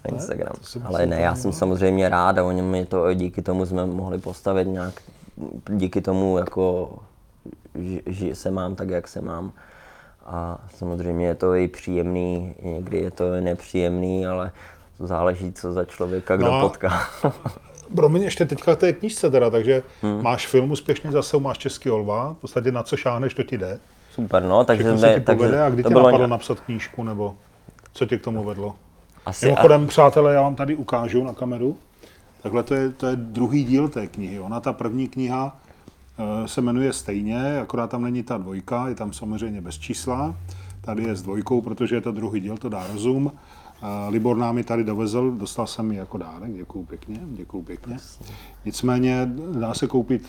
Instagram. Ne, Ale ne, já jsem samozřejmě rád a oni mi to díky tomu jsme mohli postavit nějak, díky tomu jako, že, se mám tak, jak se mám. A samozřejmě je to i příjemný, někdy je to nepříjemný, ale záleží, co za člověka kdo no, potká. Promiň, ještě teďka té knížce teda, takže hmm. máš film úspěšně zase, máš Český olva, v podstatě na co šáhneš, to ti jde. Super, no, takže... Všechno se ti povede, a kdy tě napadlo nějak... napsat knížku, nebo co tě k tomu vedlo? Asi Mimochodem, a... přátelé, já vám tady ukážu na kameru. Takhle to je, to je druhý díl té knihy. Ona, ta první kniha, se jmenuje stejně, akorát tam není ta dvojka, je tam samozřejmě bez čísla. Tady je s dvojkou, protože je to druhý díl, to dá rozum. Libor nám ji tady dovezl, dostal jsem ji jako dárek, děkuju pěkně, děkuju pěkně. Nicméně dá se koupit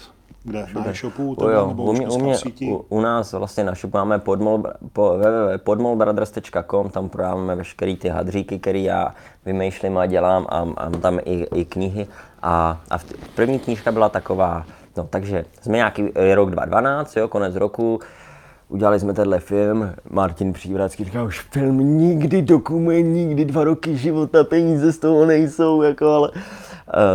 kde? Na e-shopu? To jo, nebo u, mě, u, mě, u, u, nás vlastně na shop máme podmol, po, www.podmolbrothers.com, tam prodáváme veškeré ty hadříky, které já vymýšlím a dělám a mám tam i, i knihy. A, a v první knížka byla taková, no takže jsme nějaký rok 2012, jo, konec roku, udělali jsme tenhle film, Martin Přívracký říkal, už film nikdy, dokument, nikdy, dva roky života, peníze z toho nejsou, jako, ale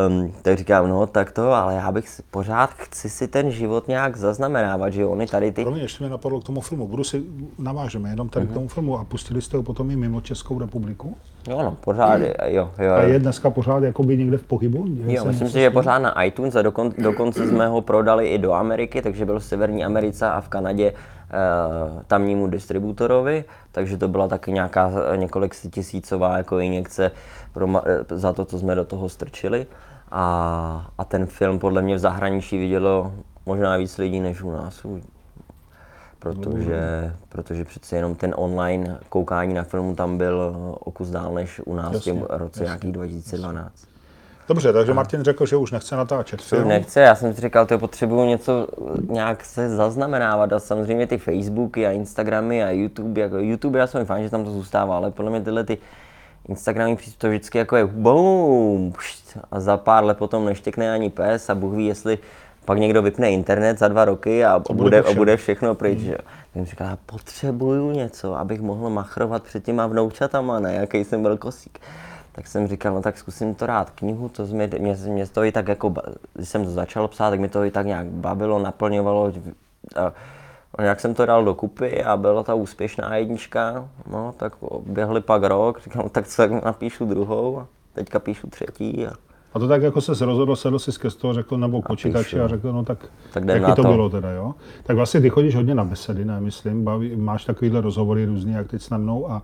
Um, tak říkám, no tak to, ale já bych si, pořád chci si ten život nějak zaznamenávat, že oni tady ty... Pro mě ještě mi napadlo k tomu filmu, budu si, navážeme jenom tady uh-huh. k mhm. tomu filmu a pustili jste ho potom i mimo Českou republiku? Jo, no, pořád, je, jo, jo. A je dneska pořád jakoby někde v pohybu? jo, myslím si, že je pořád na iTunes a dokon, dokonce jsme ho prodali i do Ameriky, takže byl v Severní Americe a v Kanadě uh, tamnímu distributorovi, takže to byla taky nějaká několik tisícová jako injekce pro, eh, za to, co jsme do toho strčili. A, a ten film podle mě v zahraničí vidělo možná víc lidí než u nás. Protože, mm. protože přece jenom ten online koukání na filmu tam byl o kus dál než u nás jasně, v roce jasně, nějakých 2012. Jasně. Dobře, takže Martin řekl, že už nechce natáčet film. Nechce, já jsem si říkal, že potřebuju něco nějak se zaznamenávat a samozřejmě ty Facebooky a Instagramy a YouTube, jako YouTube já jsem fajn, že tam to zůstává, ale podle mě tyhle ty Instagramy to vždycky jako je boom, a za pár let potom neštěkne ani pes a Bůh ví, jestli pak někdo vypne internet za dva roky a, bude, bude, a bude všechno pryč. Mm. Jsem říkal, já potřebuju něco, abych mohl machrovat před těma vnoučatama, ne, jaký jsem byl kosík. Tak jsem říkal, no tak zkusím to rád knihu, to mě, mě, mě to i tak jako, když jsem to začal psát, tak mi to i tak nějak bavilo, naplňovalo. A, a jak jsem to dal dokupy a byla ta úspěšná jednička, no tak běhli pak rok, říkal, no, tak co, tak napíšu druhou a teďka píšu třetí. A... A to tak jako se rozhodl, sedl si z toho, řekl, nebo k počítači a řekl, no tak, tak jaký to, to bylo teda, jo? Tak vlastně ty chodíš hodně na besedy, ne, myslím, baví, máš takovýhle rozhovory různý, jak teď snadnou a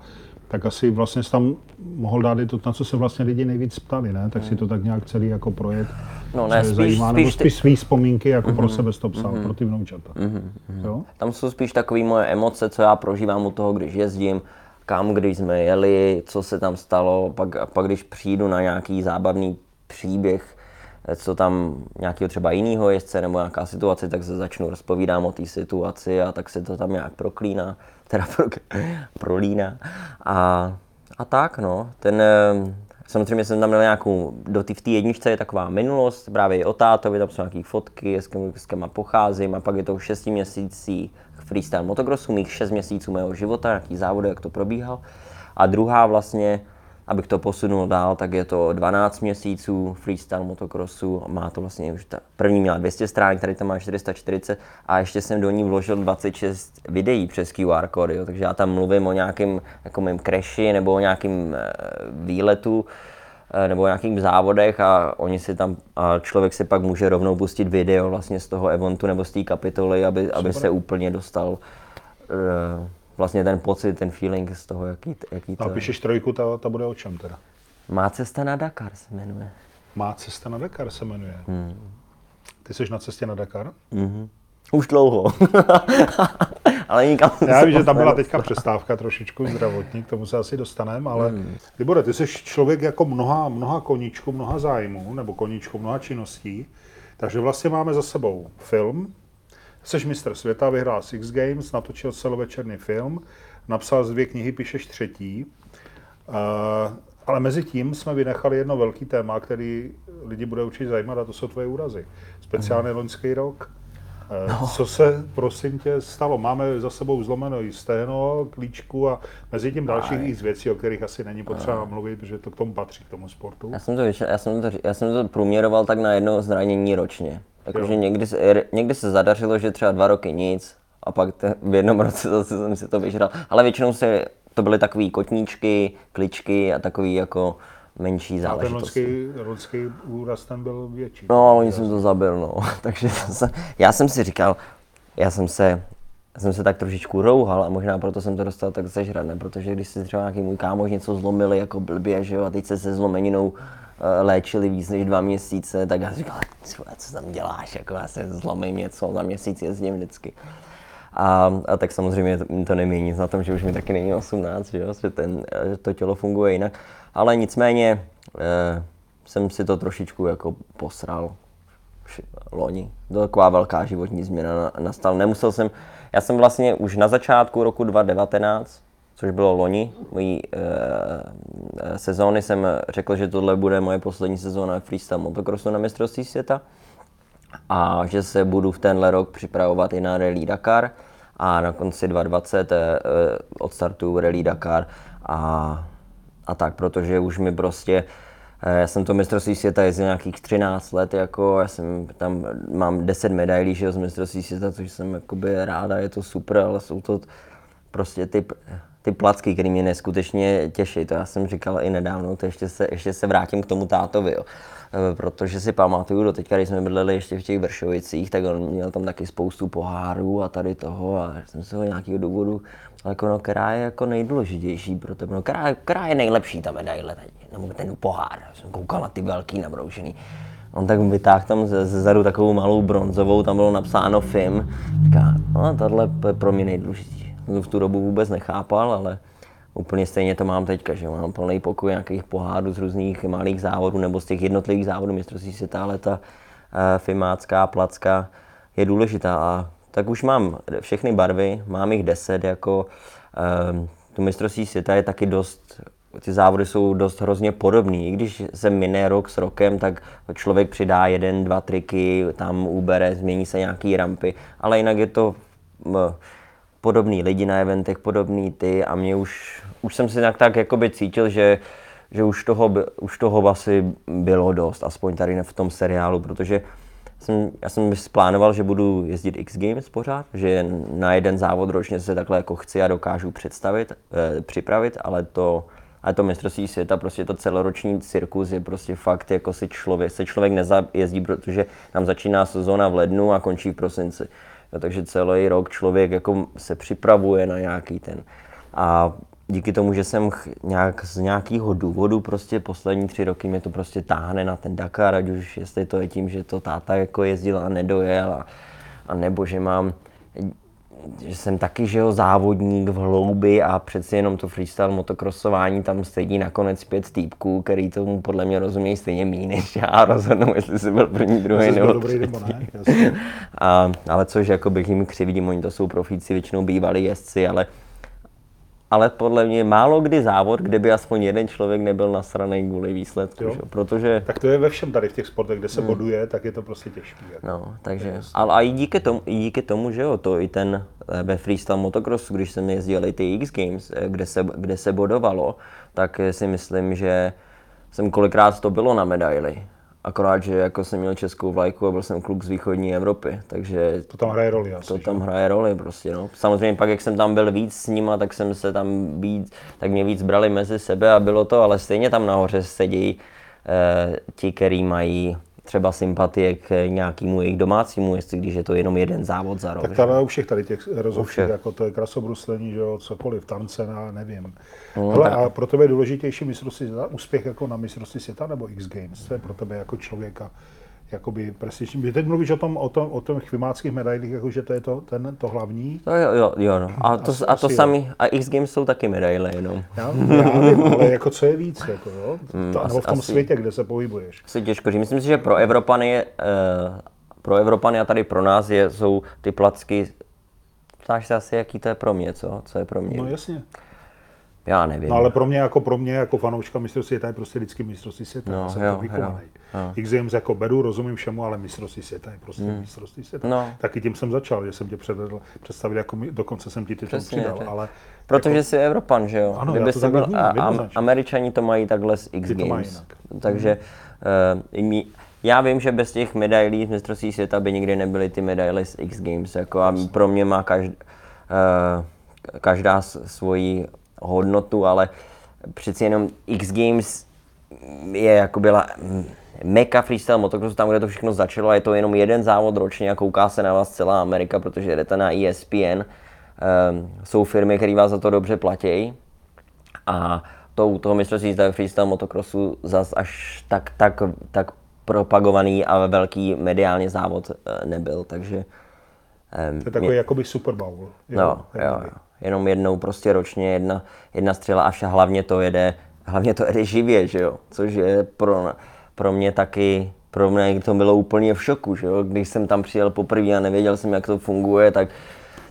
tak asi vlastně jsi tam mohl dát i to, na co se vlastně lidi nejvíc ptali, ne? Tak si to tak nějak celý jako projekt no, ne, spíš, zajímá, spíš, nebo spíš svý vzpomínky jako mm-hmm, pro mhm, sebe to psal, mm-hmm, pro ty vnoučata. Mm-hmm, jo? Tam jsou spíš takové moje emoce, co já prožívám u toho, když jezdím, kam, když jsme jeli, co se tam stalo, pak, pak když přijdu na nějaký zábavný příběh, co tam nějakého třeba jiného jezdce nebo nějaká situace, tak se začnu rozpovídám o té situaci a tak se to tam nějak proklíná, teda pro, prolíná. A, a tak no, ten, eh, samozřejmě jsem tam měl nějakou, do v té jedničce je taková minulost, právě i o tátovi, tam jsou nějaké fotky, s kým, s kým pocházím a pak je to už 6 měsící freestyle motocrossu, mých 6 měsíců mého života, nějaký závody, jak to probíhal. A druhá vlastně abych to posunul dál, tak je to 12 měsíců freestyle motocrossu. Má to vlastně už ta první měla 200 stránek, tady tam má 440 a ještě jsem do ní vložil 26 videí přes QR kódy, jo. takže já tam mluvím o nějakém jako mým crashi nebo o nějakém e, výletu e, nebo o nějakých závodech a oni si tam, a člověk si pak může rovnou pustit video vlastně z toho eventu nebo z té kapitoly, aby, aby se úplně dostal e, vlastně ten pocit, ten feeling z toho, jaký, jaký to a je. píšeš trojku, ta, ta bude o čem teda? Má cesta na Dakar se jmenuje. Má cesta na Dakar se jmenuje. Hmm. Ty jsi na cestě na Dakar? Už dlouho. Ale nikam Já vím, že tam byla teďka přestávka trošičku zdravotní, k tomu se asi dostaneme, ale hmm. Libore, ty jsi člověk jako mnoha, mnoha koníčků, mnoha zájmů, nebo koníčků, mnoha činností, takže vlastně máme za sebou film, jsi mistr světa, vyhrál Six Games, natočil celovečerný film, napsal z dvě knihy, píšeš třetí, uh, ale mezi tím jsme vynechali jedno velký téma, který lidi bude určitě zajímat, a to jsou tvoje úrazy. Speciálně loňský rok. No. Co se, prosím tě, stalo? Máme za sebou zlomeno i stehno, klíčku a mezi tím dalších víc věcí, o kterých asi není potřeba mluvit, protože to k tomu patří, k tomu sportu. Já jsem to, já jsem to, já jsem to průměroval tak na jedno zranění ročně. Takže někdy, se- někdy se zadařilo, že třeba dva roky nic a pak te, v jednom roce zase jsem si to vyžral. Ale většinou se, to byly takové kotníčky, kličky a takový jako menší A ten záležitosti. loňský, loňský úraz ten byl větší. No, oni jsem to zabil, no. Takže se, já jsem si říkal, já jsem se, já jsem se tak trošičku rouhal a možná proto jsem to dostal tak zežrat, ne? Protože když si třeba nějaký můj kámoš něco zlomili jako blbě, že jo, a teď se se zlomeninou léčili víc než dva měsíce, tak já říkal, co, tam děláš, jako já se zlomím něco, za měsíc jezdím vždycky. A, a tak samozřejmě to, to nic na tom, že už mi taky není 18, že, jo? že ten, že to tělo funguje jinak. Ale nicméně eh, jsem si to trošičku jako posral loni. To taková velká životní změna na- nastala. Nemusel jsem, já jsem vlastně už na začátku roku 2019, což bylo loni, mojí e, e, sezóny jsem řekl, že tohle bude moje poslední sezóna freestyle motocrossu na mistrovství světa a že se budu v tenhle rok připravovat i na Rally Dakar a na konci 2020 eh, eh, odstartuju Rally Dakar a, a tak, protože už mi prostě eh, já jsem to mistrovství světa jezdil nějakých 13 let, jako já jsem tam, mám 10 medailí že z mistrovství světa, což jsem jakoby ráda, je to super, ale jsou to prostě ty, ty placky, které mě neskutečně těší. To já jsem říkal i nedávno, to ještě se, ještě se vrátím k tomu tátovi, jo. E, protože si pamatuju do teďka, když jsme bydleli ještě v těch Vršovicích, tak on měl tam taky spoustu pohárů a tady toho a jsem se ho nějakého důvodu, ale jako no, která je jako nejdůležitější pro tebe, no, která, která je nejlepší ta medaile, nebo ten pohár, já jsem koukal na ty velký nabroušený. On tak vytáhl tam ze, ze zadu takovou malou bronzovou, tam bylo napsáno FIM. Říká, no tohle je pro mě nejdůležitější. To v tu dobu vůbec nechápal, ale úplně stejně to mám teďka, že mám plný pokoj nějakých pohádů z různých malých závodů nebo z těch jednotlivých závodů mistrovství světa, ale ta eh, fimácká placka je důležitá. A tak už mám všechny barvy, mám jich deset, jako um, to mistrovství světa je taky dost, ty závody jsou dost hrozně podobný. I když se mine rok s rokem, tak člověk přidá jeden, dva triky, tam ubere, změní se nějaký rampy, ale jinak je to podobný lidi na eventech, podobný ty a mě už, už jsem si tak, tak jakoby cítil, že, že už, toho, už toho asi bylo dost, aspoň tady v tom seriálu, protože jsem, já jsem plánoval, že budu jezdit X Games pořád, že na jeden závod ročně se takhle jako chci a dokážu představit, eh, připravit, ale to, ale to mistrovství světa, prostě to celoroční cirkus je prostě fakt, jako si člověk, se člověk nezajezdí, protože nám začíná sezóna v lednu a končí v prosinci. No, takže celý rok člověk jako se připravuje na nějaký ten. A díky tomu, že jsem nějak, z nějakého důvodu prostě poslední tři roky mě to prostě táhne na ten Dakar, ať už jestli to je tím, že to táta jako jezdil a nedojel, a, a nebo že mám že jsem taky, že jo, závodník v hloubi a přeci jenom to freestyle motocrossování, tam sedí nakonec pět týpků, který tomu podle mě rozumějí stejně méně než já a rozhodnou, jestli jsi byl první, druhý Jsi nebo byl dobrý nebo ne? A, ale což jako bych jim křivdím, oni to jsou profíci, většinou bývalí jezdci, ale, ale podle mě málo kdy závod, kde by aspoň jeden člověk nebyl nasraný kvůli výsledku, Jo. že? protože Tak to je ve všem tady v těch sportech, kde se boduje, tak je to prostě těžké. Jako. No, takže, ale a i díky tomu, i díky tomu, že jo, to i ten eh, ve freestyle motocrossu, když jsem jezdil i ty X Games, eh, kde se, kde se bodovalo, tak si myslím, že jsem kolikrát to bylo na medaili. Akorát, že jako jsem měl českou vlajku a byl jsem kluk z východní Evropy, takže To tam hraje roli asi. to že? tam hraje roli prostě, no. Samozřejmě pak, jak jsem tam byl víc s nima, tak jsem se tam víc, tak mě víc brali mezi sebe a bylo to, ale stejně tam nahoře sedí eh, ti, který mají třeba sympatie k nějakému jejich domácímu jestli když je to jenom jeden závod za rok. Tak tady u všech tady těch rozhodčích, jako to je krasobruslení, že jo, cokoliv, tance, já nevím. No, Hele, a pro tebe je důležitější mistrovství světa, úspěch jako na mistrovství světa nebo X Games? To je pro tebe jako člověka jakoby prestižní. Vy teď mluvíš o tom, o tom, o tom chvimáckých medailích, jako že to je to, ten, to hlavní. To jo, jo, jo no. A to, asi, a to sami, a X Games jsou taky medaile jenom. Já, já vím, ale jako co je víc, jako jo? Mm, to, nebo v tom asi, světě, kde se pohybuješ. Asi těžko říct. Myslím si, že pro Evropany je, uh, pro Evropany a tady pro nás je, jsou ty placky, ptáš se asi, jaký to je pro mě, co? Co je pro mě? No jasně. Já nevím. No ale pro mě jako pro mě jako fanouška mistrovství světa je prostě vždycky mistrovství světa. No, jsem jo, to jo. X Games jako beru, rozumím všemu, ale mistrovství světa je prostě hmm. mistrovství světa. No. Taky tím jsem začal, že jsem tě předvedl, představil jako mi, dokonce jsem ti titul Přesně, přidal, že- ale Protože jako, jsi Evropan, že jo? Ano, já Kdyby to jsi byl, vnímám, a. Američani to mají takhle s X Ty to mají Games. jinak. Takže uh, my, já vím, že bez těch medailí z mistrovství světa by nikdy nebyly ty medaile z X Games. Jako a pro mě má každá, uh, každá s- svoji hodnotu, ale přeci jenom X Games je jako byla meka freestyle motocrossu, tam, kde to všechno začalo a je to jenom jeden závod ročně a kouká se na vás celá Amerika, protože jdete na ESPN. Um, jsou firmy, které vás za to dobře platí a to u toho mistrovství světa freestyle motocrossu zas až tak, tak, tak propagovaný a velký mediálně závod eh, nebyl, takže um, to je takový jakoby Super Bowl. No, jo, jo. Jenom jednou prostě ročně jedna, jedna střela a hlavně to jede, hlavně to jede živě, že jo, což je pro, pro mě taky, pro mě to bylo úplně v šoku, že jo, když jsem tam přijel poprvé a nevěděl jsem, jak to funguje, tak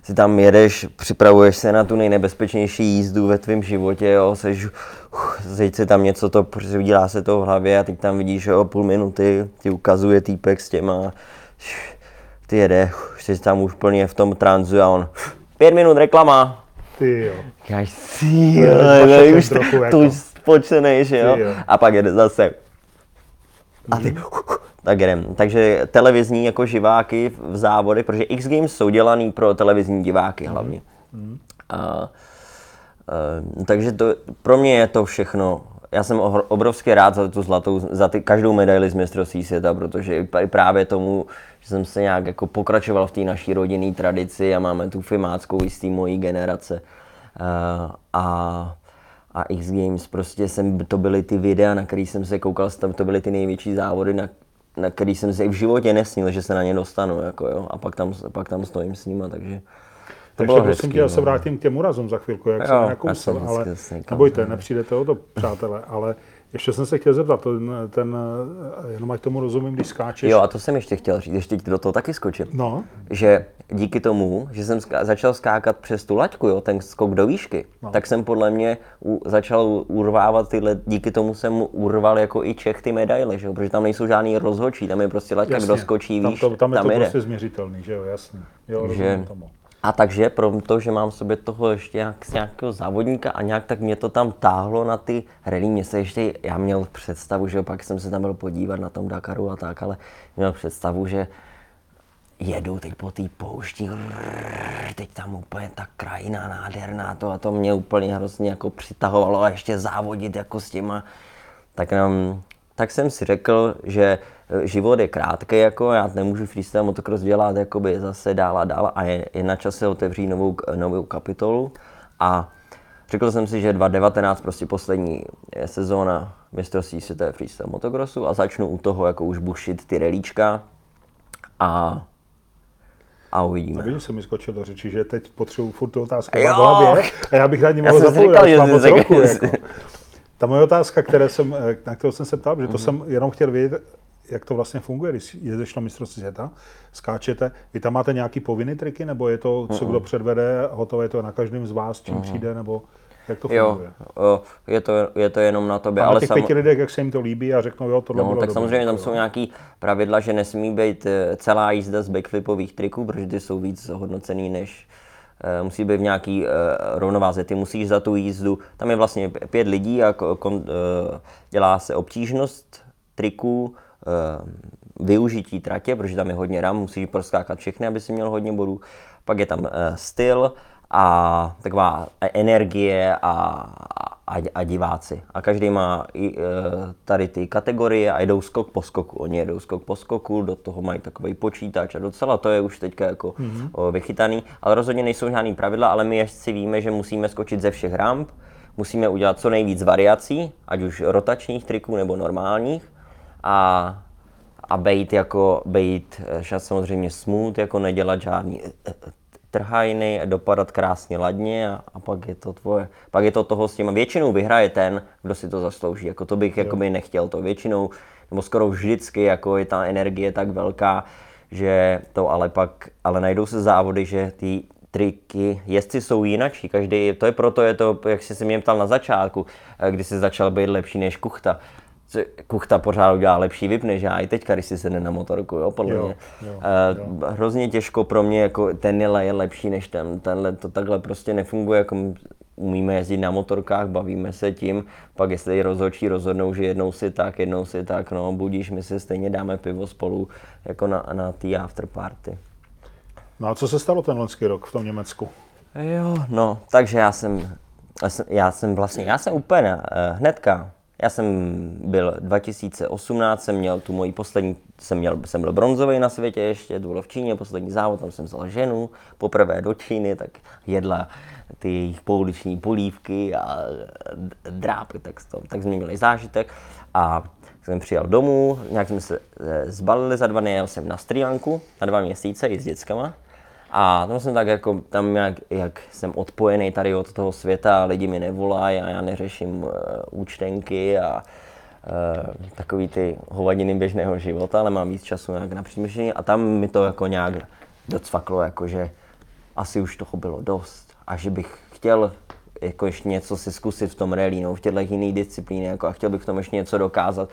si tam jedeš, připravuješ se na tu nejnebezpečnější jízdu ve tvém životě, jo, seš, uh, zeď se tam něco, to dělá se to v hlavě a teď tam vidíš, jo, půl minuty, ti ukazuje týpek s těma, ty jede, jsi tam už plně v tom tranzu a on, pět minut reklama, Ty jo. Říkáš si, je zmašený už trochu, to, jako. to už spočtenej, že jo? Jo. A pak jede zase. A ty, tak jdem. Takže televizní jako živáky v závodech, protože X Games jsou dělaný pro televizní diváky hlavně. A, eh, takže to, pro mě je to všechno. Já jsem obrovsky rád za tu zlatou, za ty, každou medaili z mistrovství světa, protože i právě tomu, že jsem se nějak jako pokračoval v té naší rodinné tradici a máme tu fimáckou i té mojí generace. Eh, a, a X Games, prostě jsem, to byly ty videa, na který jsem se koukal, to byly ty největší závody, na, na který jsem si v životě nesnil, že se na ně dostanu, jako jo, a pak tam, pak tam stojím s nima, takže to Takže prosím tě, já se vrátím k těm úrazům za chvilku, jak Jo, jsem nakousl, jsem ale někam nebojte, nepřijdete o to, přátelé, ale ještě jsem se chtěl zeptat, ten, ten jenom ať tomu rozumím, když skáčeš. Jo, a to jsem ještě chtěl říct, ještě do toho taky skočím. No, Že díky tomu, že jsem ská- začal skákat přes tu laťku, jo, ten skok do výšky, no. tak jsem podle mě u, začal urvávat tyhle, díky tomu jsem urval jako i Čech ty medaile, že jo, protože tam nejsou žádný rozhodčí, tam je prostě laťka, kdo skočí tam, to, tam je to jede. prostě změřitelný, že jo, jasný. Jo, že, tomu. A takže pro to, že mám v sobě toho ještě nějak, z nějakého závodníka a nějak tak mě to tam táhlo na ty rally, mě se ještě, já měl představu, že pak jsem se tam byl podívat na tom Dakaru a tak, ale měl představu, že jedu teď po té poušti, rrrr, teď tam úplně ta krajina nádherná, to a to mě úplně hrozně jako přitahovalo a ještě závodit jako s těma, tak, um, tak jsem si řekl, že život je krátký, jako já nemůžu freestyle motocross dělat jakoby zase dál a dál a je, je na čase otevřít novou, novou kapitolu a řekl jsem si, že 2019 prostě poslední je sezóna mistrovství světa freestyle motocrossu a začnu u toho jako už bušit ty relíčka a, a uvidíme. Vidíš, se mi skočil do řeči, že teď potřebuji furt tu otázku Jo. v hlavě a já bych Já mohl jsem zapomínat, mám moc roku, jako. Ta moje otázka, které jsem, eh, na kterou jsem se ptal, že to Mhm. jsem jenom chtěl vědět, jak to vlastně funguje, když jedeš na mistrovství světa, skáčete, vy tam máte nějaký povinný triky, nebo je to, co kdo předvede, hotové je to na každém z vás, čím přijde, nebo jak to Jo, funguje? o, je to, je to jenom na tobě, A na ale těch sam, pěti lidech, jak se jim to líbí a řeknou, jo, tohle no, bylo tak dobré, samozřejmě tam jako jsou jo. nějaký pravidla, že nesmí být eh, celá jízda z backflipových triků, protože ty jsou víc hodnocený než eh, musí být v nějaký eh, rovnováze. Ty musíš za tu jízdu, tam je vlastně pět lidí a ko- kon, dělá se obtížnost triků, využití tratě, protože tam je hodně ram, musíš proskákat všechny, aby si měl hodně bodů. Pak je tam eh, styl a taková energie a, a, a diváci. A každý má i e, tady ty kategorie a jdou skok po skoku. Oni jedou skok po skoku, do toho mají takový počítač a docela to je už teďka jako mm-hmm. vychytaný. Ale rozhodně nejsou žádný pravidla, ale my jezdci víme, že musíme skočit ze všech ramp, musíme udělat co nejvíc variací, ať už rotačních triků nebo normálních. A a bejt jako, bejt eh, samozřejmě smooth, jako nedělat žádný trhajny, dopadat krásně ladně a, a, pak je to tvoje, pak je to toho s tím. Většinou vyhraje ten, kdo si to zaslouží. Jako to bych jakoby nechtěl to většinou, nebo skoro vždycky, jako je ta energie tak velká, že to ale pak, ale najdou se závody, že ty triky, jestli jsou jinačí, každý, to je proto, je to, jak jsi se mě ptal na začátku, eh, kdy jsi začal být lepší než kuchta Kuchta pořád udělá lepší vyp než já, i teďka, když si sedne na motorku, jo, podle jo, mě. Jo, uh, jo. Hrozně těžko pro mě, jako ten je lepší než ten, tenhle to takhle prostě nefunguje, jako umíme jezdit na motorkách, bavíme se tím, pak jestli rozhodčí rozhodnou, že jednou si tak, jednou si tak, no budíš, my si stejně dáme pivo spolu, jako na, na té afterparty. No a co se stalo ten loňský rok v tom Německu? Jo, no, takže já jsem, já jsem vlastně, já jsem úplně uh, hnedka já jsem byl 2018, jsem měl tu moji poslední, jsem, měl, jsem byl bronzový na světě ještě, to bylo v Číně, poslední závod, tam jsem vzal ženu, poprvé do Číny, tak jedla ty jejich pouliční polívky a drápy, tak, to, tak měli zážitek. A jsem přijel domů, nějak jsme se eh, zbalili za dva dny, jel jsem na Sri Lanku na dva měsíce i s dětskama. A tam jsem tak jako, tam jak, jak jsem odpojený tady od toho světa, lidi mi nevolají a já neřeším uh, účtenky a uh, takový ty hovadiny běžného života, ale mám víc času nějak na přemýšlení. A tam mi to jako nějak docvaklo, jako že asi už toho bylo dost a že bych chtěl jako ještě něco si zkusit v tom rally, no, v těchto jiných disciplínách, jako a chtěl bych v tom ještě něco dokázat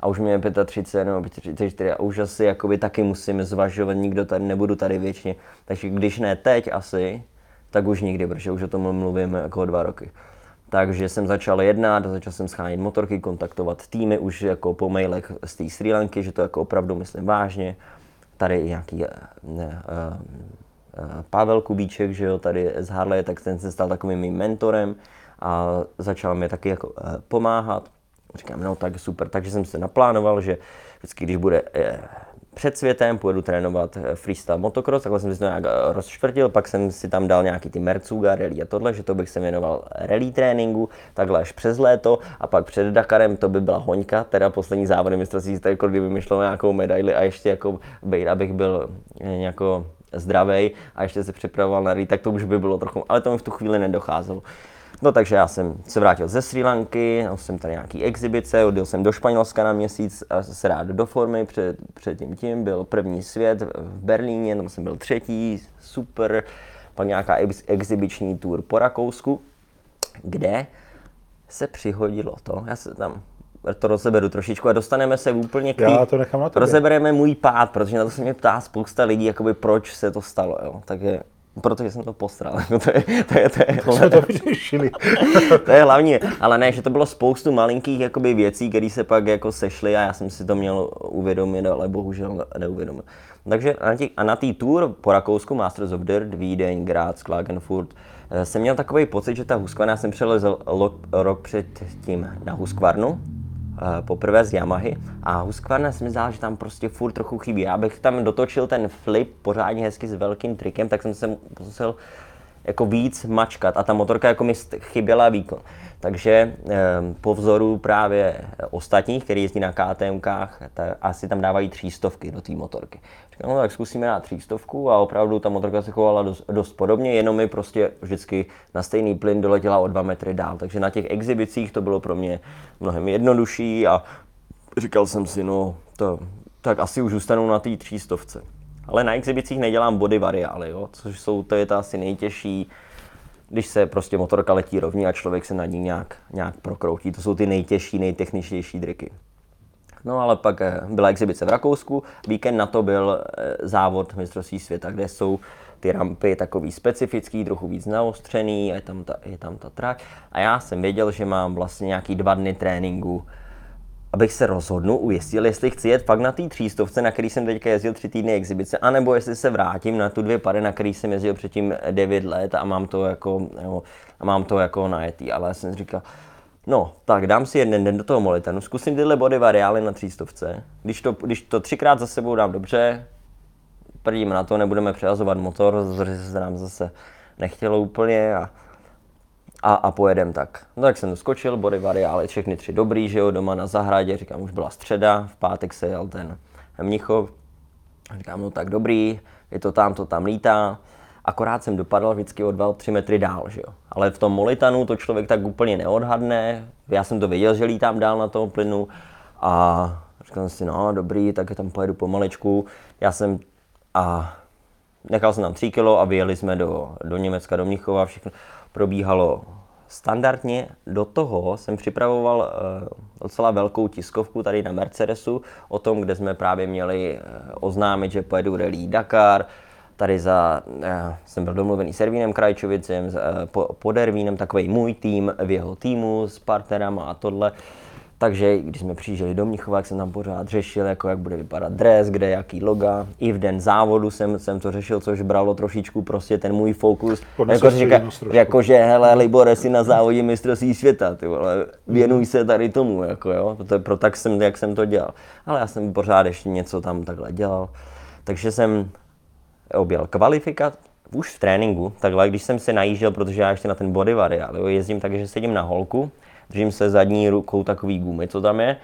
a už mě je 35 nebo 34 a už asi jakoby taky musím zvažovat, nikdo tady, nebudu tady věčně. Takže když ne teď asi, tak už nikdy, protože už o tom mluvím jako dva roky. Takže jsem začal jednat, začal jsem schánět motorky, kontaktovat týmy už jako po mailech z té Sri Lanky, že to jako opravdu myslím vážně. Tady nějaký ne, uh, uh, Pavel Kubíček, že jo, tady z Harley, tak ten se stal takovým mým mentorem a začal mi taky jako uh, pomáhat. Říkám, no tak super, takže jsem se naplánoval, že vždycky, když bude eh, před světem, pojedu trénovat eh, freestyle motocross, takhle jsem si to nějak eh, rozčtvrtil, pak jsem si tam dal nějaký ty Mercuga, rally a tohle, že to bych se věnoval rally tréninku, takhle až přes léto a pak před Dakarem to by byla hoňka, teda poslední závody mistrovství, jako kdyby mi šlo nějakou medaili a ještě jako bejt, abych byl nějako zdravý a ještě se připravoval na rally, tak to už by bylo trochu, ale to mi v tu chvíli nedocházelo. No takže já jsem se vrátil ze Sri Lanky, jsem tady nějaký exibice, odjel jsem do Španělska na měsíc a se rád do formy, před, před tím tím byl první svět v Berlíně, tam jsem byl třetí, super, pak nějaká ex, exibiční tour po Rakousku, kde se přihodilo to, já se tam to rozeberu trošičku a dostaneme se úplně k Já to nechám na tebe. Rozebereme můj pád, protože na to se mě ptá spousta lidí, jakoby proč se to stalo, jo. Takže Protože jsem to posral. to je, to je, to je, to jsme to vyřešili. to je hlavní, ale ne, že to bylo spoustu malinkých jakoby, věcí, které se pak jako sešly a já jsem si to měl uvědomit, ale bohužel neuvědomil. Takže na tý, a na té tour po Rakousku Masters of Dirt, Vídeň, Graz, Klagenfurt, eh, jsem měl takový pocit, že ta Husqvarna, já jsem přelezl rok předtím na Husqvarnu, poprvé z Yamahy a Husqvarna se mi zdá, že tam prostě furt trochu chybí. Já bych tam dotočil ten flip pořádně hezky s velkým trikem, tak jsem se musel jako víc mačkat a ta motorka jako mi chyběla výkon. Takže eh, po vzoru právě ostatních, kteří jezdí na KTMkách, asi tam dávají třístovky do té motorky. Říkám, no tak zkusíme na třístovku a opravdu ta motorka se chovala dost, dost podobně, jenom mi prostě vždycky na stejný plyn doletěla o dva metry dál. Takže na těch exhibicích to bylo pro mě mnohem jednodušší a říkal jsem si, no to, tak asi už zůstanu na té třístovce. Ale na exhibicích nedělám body variály, jo, což jsou, to je to asi nejtěžší, když se prostě motorka letí rovně a člověk se na ní nějak, nějak prokroutí. To jsou ty nejtěžší, nejtechničtější driky. No ale pak eh, byla exibice v Rakousku, víkend na to byl eh, závod mistrovství světa, kde jsou ty rampy takový specifický, trochu víc naostřený, je tam ta, je tam ta trať. A já jsem věděl, že mám vlastně nějaký dva dny tréninku abych se rozhodnul, ujistil, jestli chci jet fakt na té třístovce, na který jsem teďka jezdil tři týdny exibice, anebo jestli se vrátím na tu dvě pady, na který jsem jezdil předtím 9 let a mám to jako, nebo, a mám to jako najetý. Ale já jsem říkal, No, tak dám si jeden den do toho molitanu, zkusím tyhle body variály na třístovce. Když to, když to třikrát za sebou dám dobře, prdíme na to, nebudeme přehazovat motor, protože se nám zase nechtělo úplně a, a, a pojedem tak. No tak jsem skočil, body variály, všechny tři dobrý, že jo, doma na zahradě, říkám, už byla středa, v pátek se jel ten Mnichov, říkám, no tak dobrý, je to tam, to tam lítá, akorát jsem dopadl vždycky o 2-3 metry dál, že jo. Ale v tom Molitanu to člověk tak úplně neodhadne, já jsem to věděl, že lítám dál na tom plynu a jsem si, no dobrý, tak tam pojedu pomalečku. Já jsem a nechal jsem tam 3 kilo a vyjeli jsme do, do Německa, do Mnichova, všechno probíhalo standardně. Do toho jsem připravoval uh, docela velkou tiskovku tady na Mercedesu o tom, kde jsme právě měli uh, oznámit, že pojedu Rally Dakar, tady za, uh, jsem byl domluvený s Ervínem Krajčovicem, uh, po, pod Ervínem, takový můj tým v jeho týmu s partnerama a tohle. Takže když jsme přijížděli do Mnichova, jak jsem tam pořád řešil, jako jak bude vypadat dres, kde jaký loga. I v den závodu jsem, jsem to řešil, což bralo trošičku prostě ten můj fokus. Jako, říká, jako, že hele, Libore, si na závodě mistrovství světa, ty vole, věnuj se tady tomu, jako jo. To je pro tak jsem, jak jsem to dělal. Ale já jsem pořád ještě něco tam takhle dělal. Takže jsem objel kvalifikat, už v tréninku, takhle, když jsem se najížděl, protože já ještě na ten body variál, jezdím tak, že sedím na holku, držím se zadní rukou takový gumy, co tam je,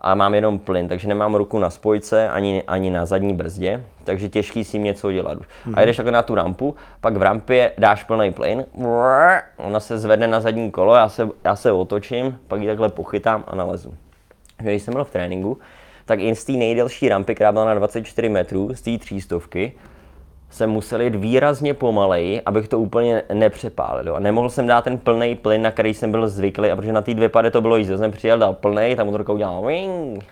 a mám jenom plyn, takže nemám ruku na spojce ani, ani na zadní brzdě, takže těžký si něco dělat. Mm-hmm. A jdeš takhle na tu rampu, pak v rampě dáš plný plyn, ona se zvedne na zadní kolo, já se, já se otočím, pak ji takhle pochytám a nalezu. Když jsem byl v tréninku, tak i z té nejdelší rampy, která byla na 24 metrů, z té třístovky, jsem musel jít výrazně pomaleji, abych to úplně nepřepálil. A nemohl jsem dát ten plný plyn, na který jsem byl zvyklý, a protože na té dvě pady to bylo jízdě. Jsem přijel, dal plný, tam motorka udělal wing,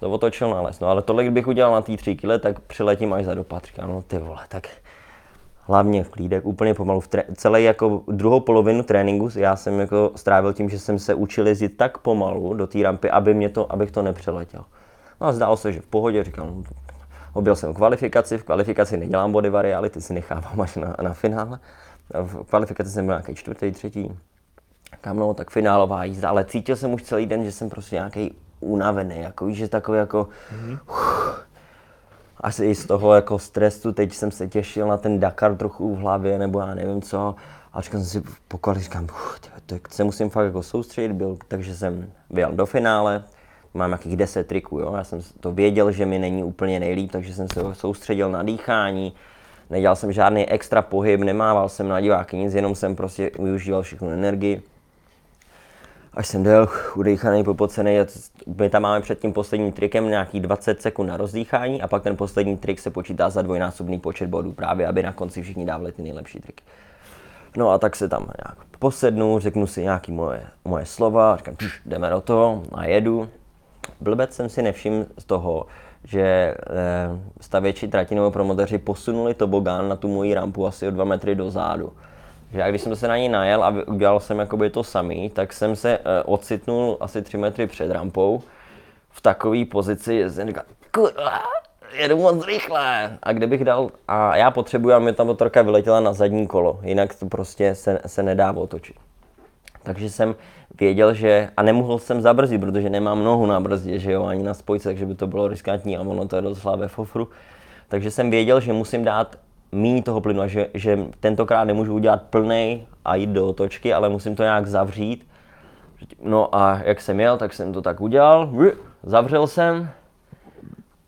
to otočil na les. No ale tohle, kdybych udělal na té tři kile, tak přiletím až za dopad. Říkám, no ty vole, tak hlavně v klídek, úplně pomalu. V tré- celé jako druhou polovinu tréninku já jsem jako strávil tím, že jsem se učil jezdit tak pomalu do té rampy, aby mě to, abych to nepřeletěl. No a zdálo se, že v pohodě, říkám, no, Objel jsem kvalifikaci, v kvalifikaci nedělám body variály, ty si nechávám až na, na finále. V kvalifikaci jsem byl nějaký čtvrtý, třetí. Kam no, tak finálová jízda, ale cítil jsem už celý den, že jsem prostě nějaký unavený, jako že takový jako... Mm-hmm. Uf, asi i z toho jako stresu, teď jsem se těšil na ten Dakar trochu v hlavě, nebo já nevím co. A říkal jsem si po říkám, tak se musím fakt jako soustředit, byl, takže jsem vyjel do finále, mám jakých 10 triků, jo. Já jsem to věděl, že mi není úplně nejlíp, takže jsem se soustředil na dýchání, nedělal jsem žádný extra pohyb, nemával jsem na diváky nic, jenom jsem prostě využíval všechnu energii. Až jsem dojel udýchaný, popocený, my tam máme před tím posledním trikem nějaký 20 sekund na rozdýchání a pak ten poslední trik se počítá za dvojnásobný počet bodů, právě aby na konci všichni dávali ty nejlepší triky. No a tak se tam nějak posednu, řeknu si nějaké moje, moje slova, říkám, jdeme do toho a jedu blbec jsem si nevšiml z toho, že eh, stavěči trati nebo promotoři posunuli tobogán na tu moji rampu asi o dva metry dozadu. Že já když jsem se na ní najel a udělal jsem jakoby to samý, tak jsem se eh, ocitnul asi tři metry před rampou v takové pozici, že jsem říkal, kurva, jedu moc rychle. A kdybych dal, a já potřebuji, aby ta motorka vyletěla na zadní kolo, jinak to prostě se, se nedá otočit. Takže jsem věděl, že, a nemohl jsem zabrzdit, protože nemám nohu na brzdě, že jo, ani na spojce, takže by to bylo riskantní a ono to je docela ve fofru. Takže jsem věděl, že musím dát méně toho plynu a že, že tentokrát nemůžu udělat plný a jít do otočky, ale musím to nějak zavřít. No a jak jsem jel, tak jsem to tak udělal, zavřel jsem,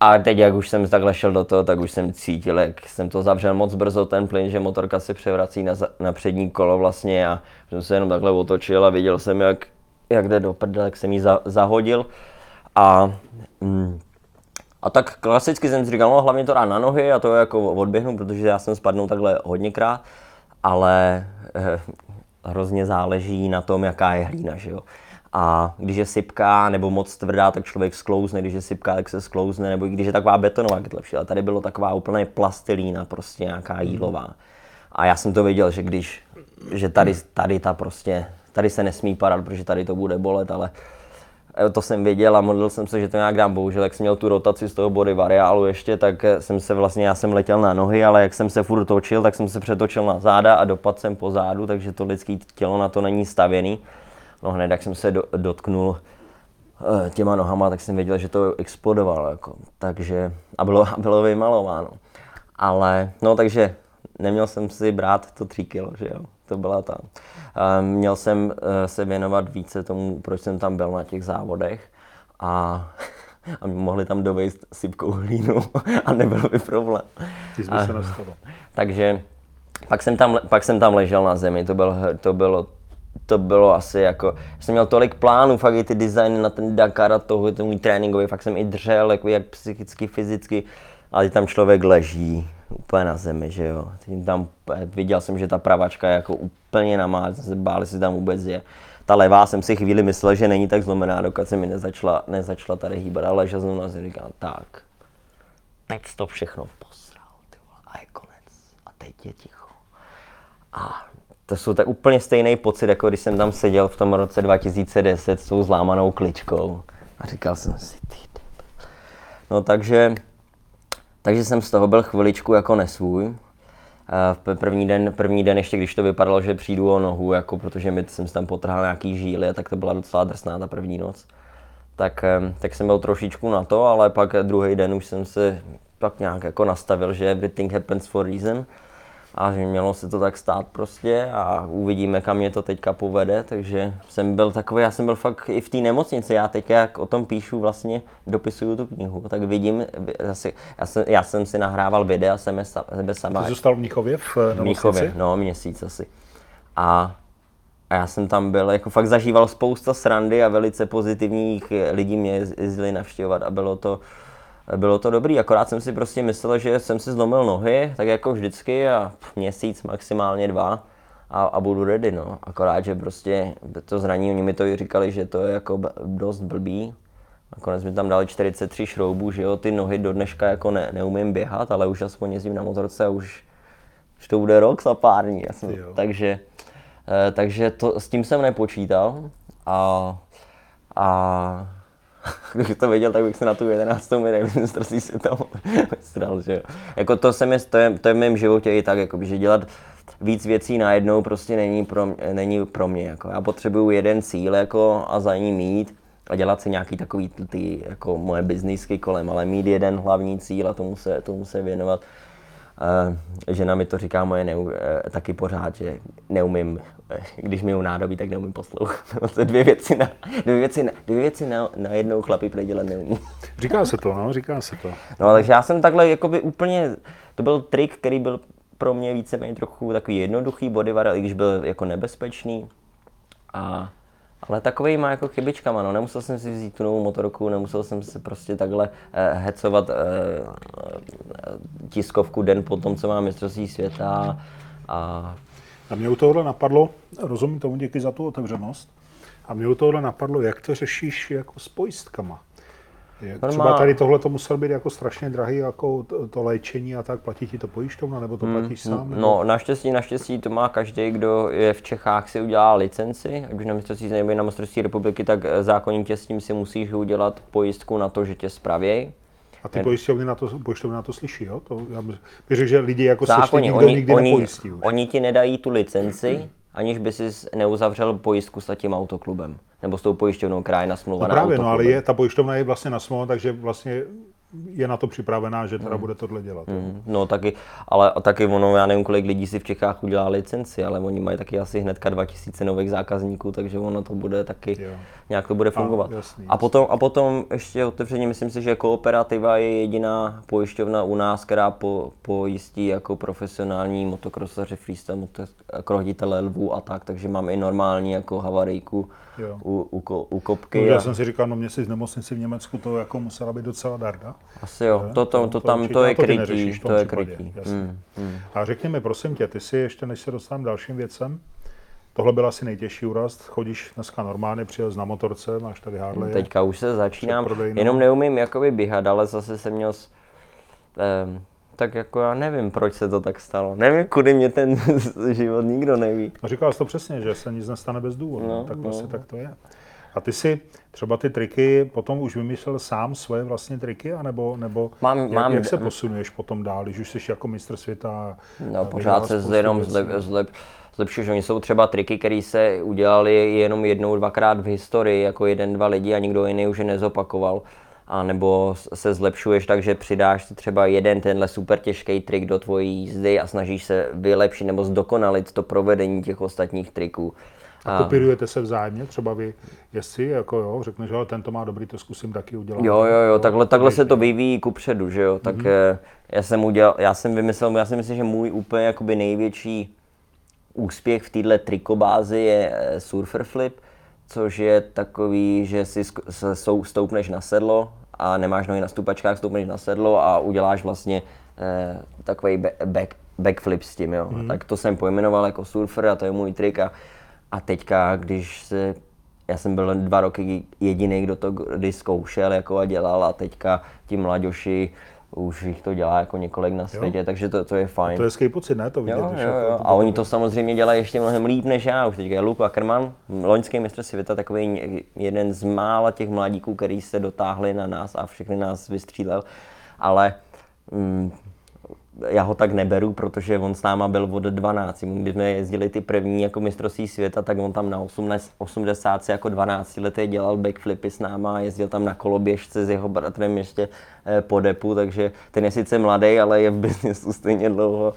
a teď, jak už jsem takhle šel do toho, tak už jsem cítil, jak jsem to zavřel moc brzo, ten plyn, že motorka se převrací na, na přední kolo vlastně a jsem se jenom takhle otočil a viděl jsem, jak, jak jde do prdele, jak jsem ji za, zahodil. A, mm, a tak klasicky jsem si říkal, no hlavně to dá na nohy a to jako odběhnu, protože já jsem spadnul takhle hodněkrát, ale eh, hrozně záleží na tom, jaká je hlína, že jo. A když je sypká nebo moc tvrdá, tak člověk sklouzne, když je sypká, tak se sklouzne, nebo i když je taková betonová, tak je lepší. Ale tady bylo taková úplně plastilína, prostě nějaká jílová. A já jsem to věděl, že když, že tady, tady ta prostě, tady se nesmí padat, protože tady to bude bolet, ale to jsem věděl a modlil jsem se, že to nějak dám. Bohužel, jak jsem měl tu rotaci z toho body variálu ještě, tak jsem se vlastně, já jsem letěl na nohy, ale jak jsem se furt točil, tak jsem se přetočil na záda a dopadl jsem po zádu, takže to lidské tělo na to není stavěný no hned jak jsem se do, dotknul eh, těma nohama, tak jsem věděl, že to explodovalo. Jako. Takže, a bylo, bylo vymalováno. Ale, no takže neměl jsem si brát to 3 kilo, že jo. To byla ta. Eh, Měl jsem eh, se věnovat více tomu, proč jsem tam byl na těch závodech. A, a mohli tam dovést sypkou hlínu a nebyl by problém. Ty jsi by se. Takže pak jsem tam, pak jsem tam ležel na zemi, to, byl, to bylo to bylo asi jako, jsem měl tolik plánů, fakt i ty designy na ten Dakar a toho, ten můj tréninkový, fakt jsem i dřel, jako jak psychicky, fyzicky, ale tam člověk leží úplně na zemi, že jo. Teď Tam, viděl jsem, že ta pravačka je jako úplně namá, jsem se bál, jestli tam vůbec je. Ta levá jsem si chvíli myslel, že není tak zlomená, dokud se mi nezačala, nezačala tady hýbat, ale ležel jsem na zemi, říkám, tak, teď to všechno posral, ty vole, a je konec. A teď je ticho. A to jsou tak úplně stejný pocit, jako když jsem tam seděl v tom roce 2010 s tou zlámanou kličkou. A říkal jsem si, ty. No takže, takže jsem z toho byl chviličku jako nesvůj. A první den, první den ještě, když to vypadalo, že přijdu o nohu, jako protože mi jsem tam potrhal nějaký žíly, tak to byla docela drsná ta první noc. Tak, tak jsem byl trošičku na to, ale pak druhý den už jsem se tak nějak jako nastavil, že everything happens for reason a že mělo se to tak stát prostě a uvidíme, kam mě to teďka povede, takže jsem byl takový, já jsem byl fakt i v té nemocnici, já teď jak o tom píšu vlastně, dopisuju tu knihu, tak vidím, zase, já, jsem, já jsem si nahrával videa sebe, sebe sama, Ty zůstal v Mnichově v Mnichově, nemocnici? no měsíc asi. A, a já jsem tam byl, jako fakt zažíval spousta srandy a velice pozitivních lidí mě jez- jezdili navštěvovat a bylo to, bylo to dobrý, akorát jsem si prostě myslel, že jsem si zlomil nohy, tak jako vždycky a měsíc, maximálně dva a, a budu ready, no. Akorát, že prostě to zranění, oni mi to i říkali, že to je jako dost blbý. Nakonec mi tam dali 43 šroubů, že jo, ty nohy do dneška jako ne, neumím běhat, ale už aspoň jezdím na motorce a už, už to bude rok za pár dní. Takže eh, takže to, s tím jsem nepočítal a, a kdybych to věděl, tak bych se na tu 11. medaili mistrovství světa stral, že jo. Jako to, se mi, to, je, to je v mém životě i tak, jako, že dělat víc věcí najednou prostě není pro, mě- není pro mě. Jako. Já potřebuju jeden cíl jako, a za ním mít a dělat si nějaký takový ty jako moje biznisky kolem, ale mít jeden hlavní cíl a tomu se, tomu se věnovat. Uh, žena mi to říká moje neu, uh, taky pořád, že neumím, eh, když mi nádobí, tak neumím poslouchat. to dvě věci na, dvě věci na, dvě věci na, na jednou chlapi predělat neumí. Říká se to, no, říká se to. No, takže já jsem takhle jakoby úplně, to byl trik, který byl pro mě víceméně trochu takový jednoduchý bodyvar, i když byl jako nebezpečný. A, ale takový má jako chybičkama, no. Nemusel jsem si vzít tu novou motorku, nemusel jsem se prostě takhle eh, hecovat eh, eh, tiskovku den po tom, co mám mistrovství světa. A A mě u tohohle napadlo, rozumím tomu, díky za tu otevřenost, a mě u tohohle napadlo, jak to řešíš jako s pojistkama. Jak třeba Normál- tady tohle to muselo být jako strašně drahý, jako to, to léčení a tak, platí ti to pojišťovna, nebo to platíš sám? nebo- No, naštěstí, naštěstí to má každý, kdo je v Čechách, si udělá licenci, ať už na mistrovství nebo na mistrovství republiky, tak eh, zákonitě s tím si musíš udělat pojistku na to, že tě spravějí. A ty pojišťovny na to, pojišťovny na to slyší, jo? To, já bych řekl, že lidi jako Zákonně, nikdo oni, nikdy oni, nepojistí už. oni ti nedají tu licenci, aniž by si neuzavřel pojistku s tím autoklubem, nebo s tou pojišťovnou, která je No nasmluvaná právě, no, ale je, ta pojišťovna je vlastně na smlouvu, takže vlastně je na to připravená, že teda Hmm. bude tohle dělat. jo. No taky, ale taky ono, já nevím, kolik lidí si v Čechách udělá licenci, ale oni mají taky asi hnedka 2000 nových zákazníků, takže ono to bude taky, Jo. nějak to bude fungovat. jasný, a, potom, a potom ještě otevřeně, myslím si, že Kooperativa je jediná pojišťovna u nás, která po, pojistí jako profesionální motokrosaře, freestyle, motokrohoditele lvů a tak, takže mám i normální jako havarijku. U, u, u kopky. No, a- já jsem si říkal, no měsíc v nemocnici v Německu to jako musela být docela darda. Asi jo, to, to, to, to tam určitě. to A je ty krytí, to je případě, krytí. jasně. Mm, mm. A řekni mi, prosím tě, ty si ještě, než se dostanu dalším věcem, tohle byl asi nejtěžší úraz, chodíš dneska normálně, přijel na motorce, máš tady Harley. Teďka už se začínám, jenom neumím jakoby běhat, ale zase jsem měl, s- tak jako já nevím, proč se to tak stalo. Nevím, kudy mě ten život nikdo neví. No říkal jsi to přesně, že se nic nestane bez důvodu, No, tak no. prostě tak to je. A ty si třeba ty triky potom už vymyslel sám svoje vlastní triky, anebo, nebo Mám- jak, mám- jak se posunuješ potom dál, když už jsi jako mistr světa? No, pořád se spoustu jenom zlep, zlep, zlepšuješ. Oni jsou třeba triky, které se udělali jenom jednou, dvakrát v historii, jako jeden, dva lidi a nikdo jiný už je nezopakoval. A nebo se zlepšuješ tak, že přidáš si třeba jeden tenhle super těžký trik do tvojí jízdy a snažíš se vylepšit nebo zdokonalit to provedení těch ostatních triků. A kopírujete se vzájemně, třeba vy jezdci, jako jo, řekneš, že tento má dobrý, to zkusím taky udělat. Jo, jo, jo, takhle, takhle se to vyvíjí ku předu, že jo, tak mm-hmm. já jsem udělal, já jsem vymyslel, já si myslím, že můj úplně jakoby největší úspěch v této trikobázi je eh, surfer flip, což je takový, že si stoupneš na sedlo a nemáš nohy na stupačkách, stoupneš na sedlo a uděláš vlastně eh, takový back, backflip s tím, jo. Mm. Tak to jsem pojmenoval jako surfer a to je můj trik a, a teďka, když se já jsem byl dva roky jediný, kdo to kdy zkoušel jako a dělal a teďka ti mladěši už jich to dělá jako několik na světě, takže to, to je fajn. To je hezký pocit, ne? To vidět, Jo, jo, jako jo. to A oni to samozřejmě dělají ještě mnohem líp než já. Už teďka je Luke Ackerman, loňský mistr světa, takový jeden z mála těch mladíků, který se dotáhli na nás a všechny nás vystřílel. Ale mm, já ho tak neberu, protože on s náma byl od 12. Když jsme jezdili ty první jako mistrovství světa, tak on tam na 18, 80 jako 12 letý dělal backflipy s náma, jezdil tam na koloběžce s jeho bratrem ještě eh, po depu, takže ten je sice mladý, ale je v biznesu stejně dlouho,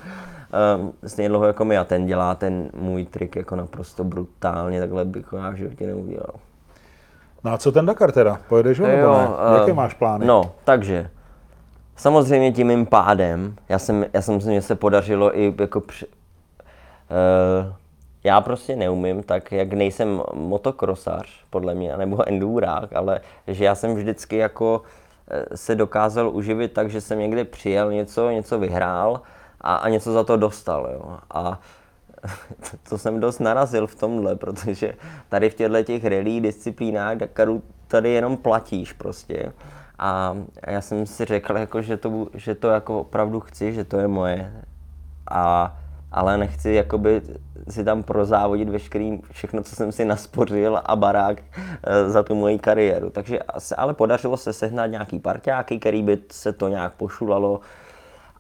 um, stejně dlouho jako my a ten dělá ten můj trik jako naprosto brutálně, takhle bych ho já v životě neudělal. No a co ten Dakar teda? Pojedeš ho nebo ne? Jaké eh, máš plány? No, takže samozřejmě tím mým pádem, já jsem, já jsem si, že se podařilo i jako při, uh, já prostě neumím, tak jak nejsem motokrosař, podle mě, nebo endurák, ale že já jsem vždycky jako eh, se dokázal uživit tak, že jsem někde přijel něco, něco vyhrál a, a něco za to dostal, jo. A to jsem dost narazil v tomhle, protože tady v těchto těch rally disciplínách Dakaru tady jenom platíš prostě. A já jsem si řekl, jako, že, to, že to jako opravdu chci, že to je moje. A, ale nechci jakoby si tam prozávodit veškerý, všechno, co jsem si naspořil a barák eh, za tu moji kariéru. Takže se, ale podařilo se sehnat nějaký parťáky, který by se to nějak pošulalo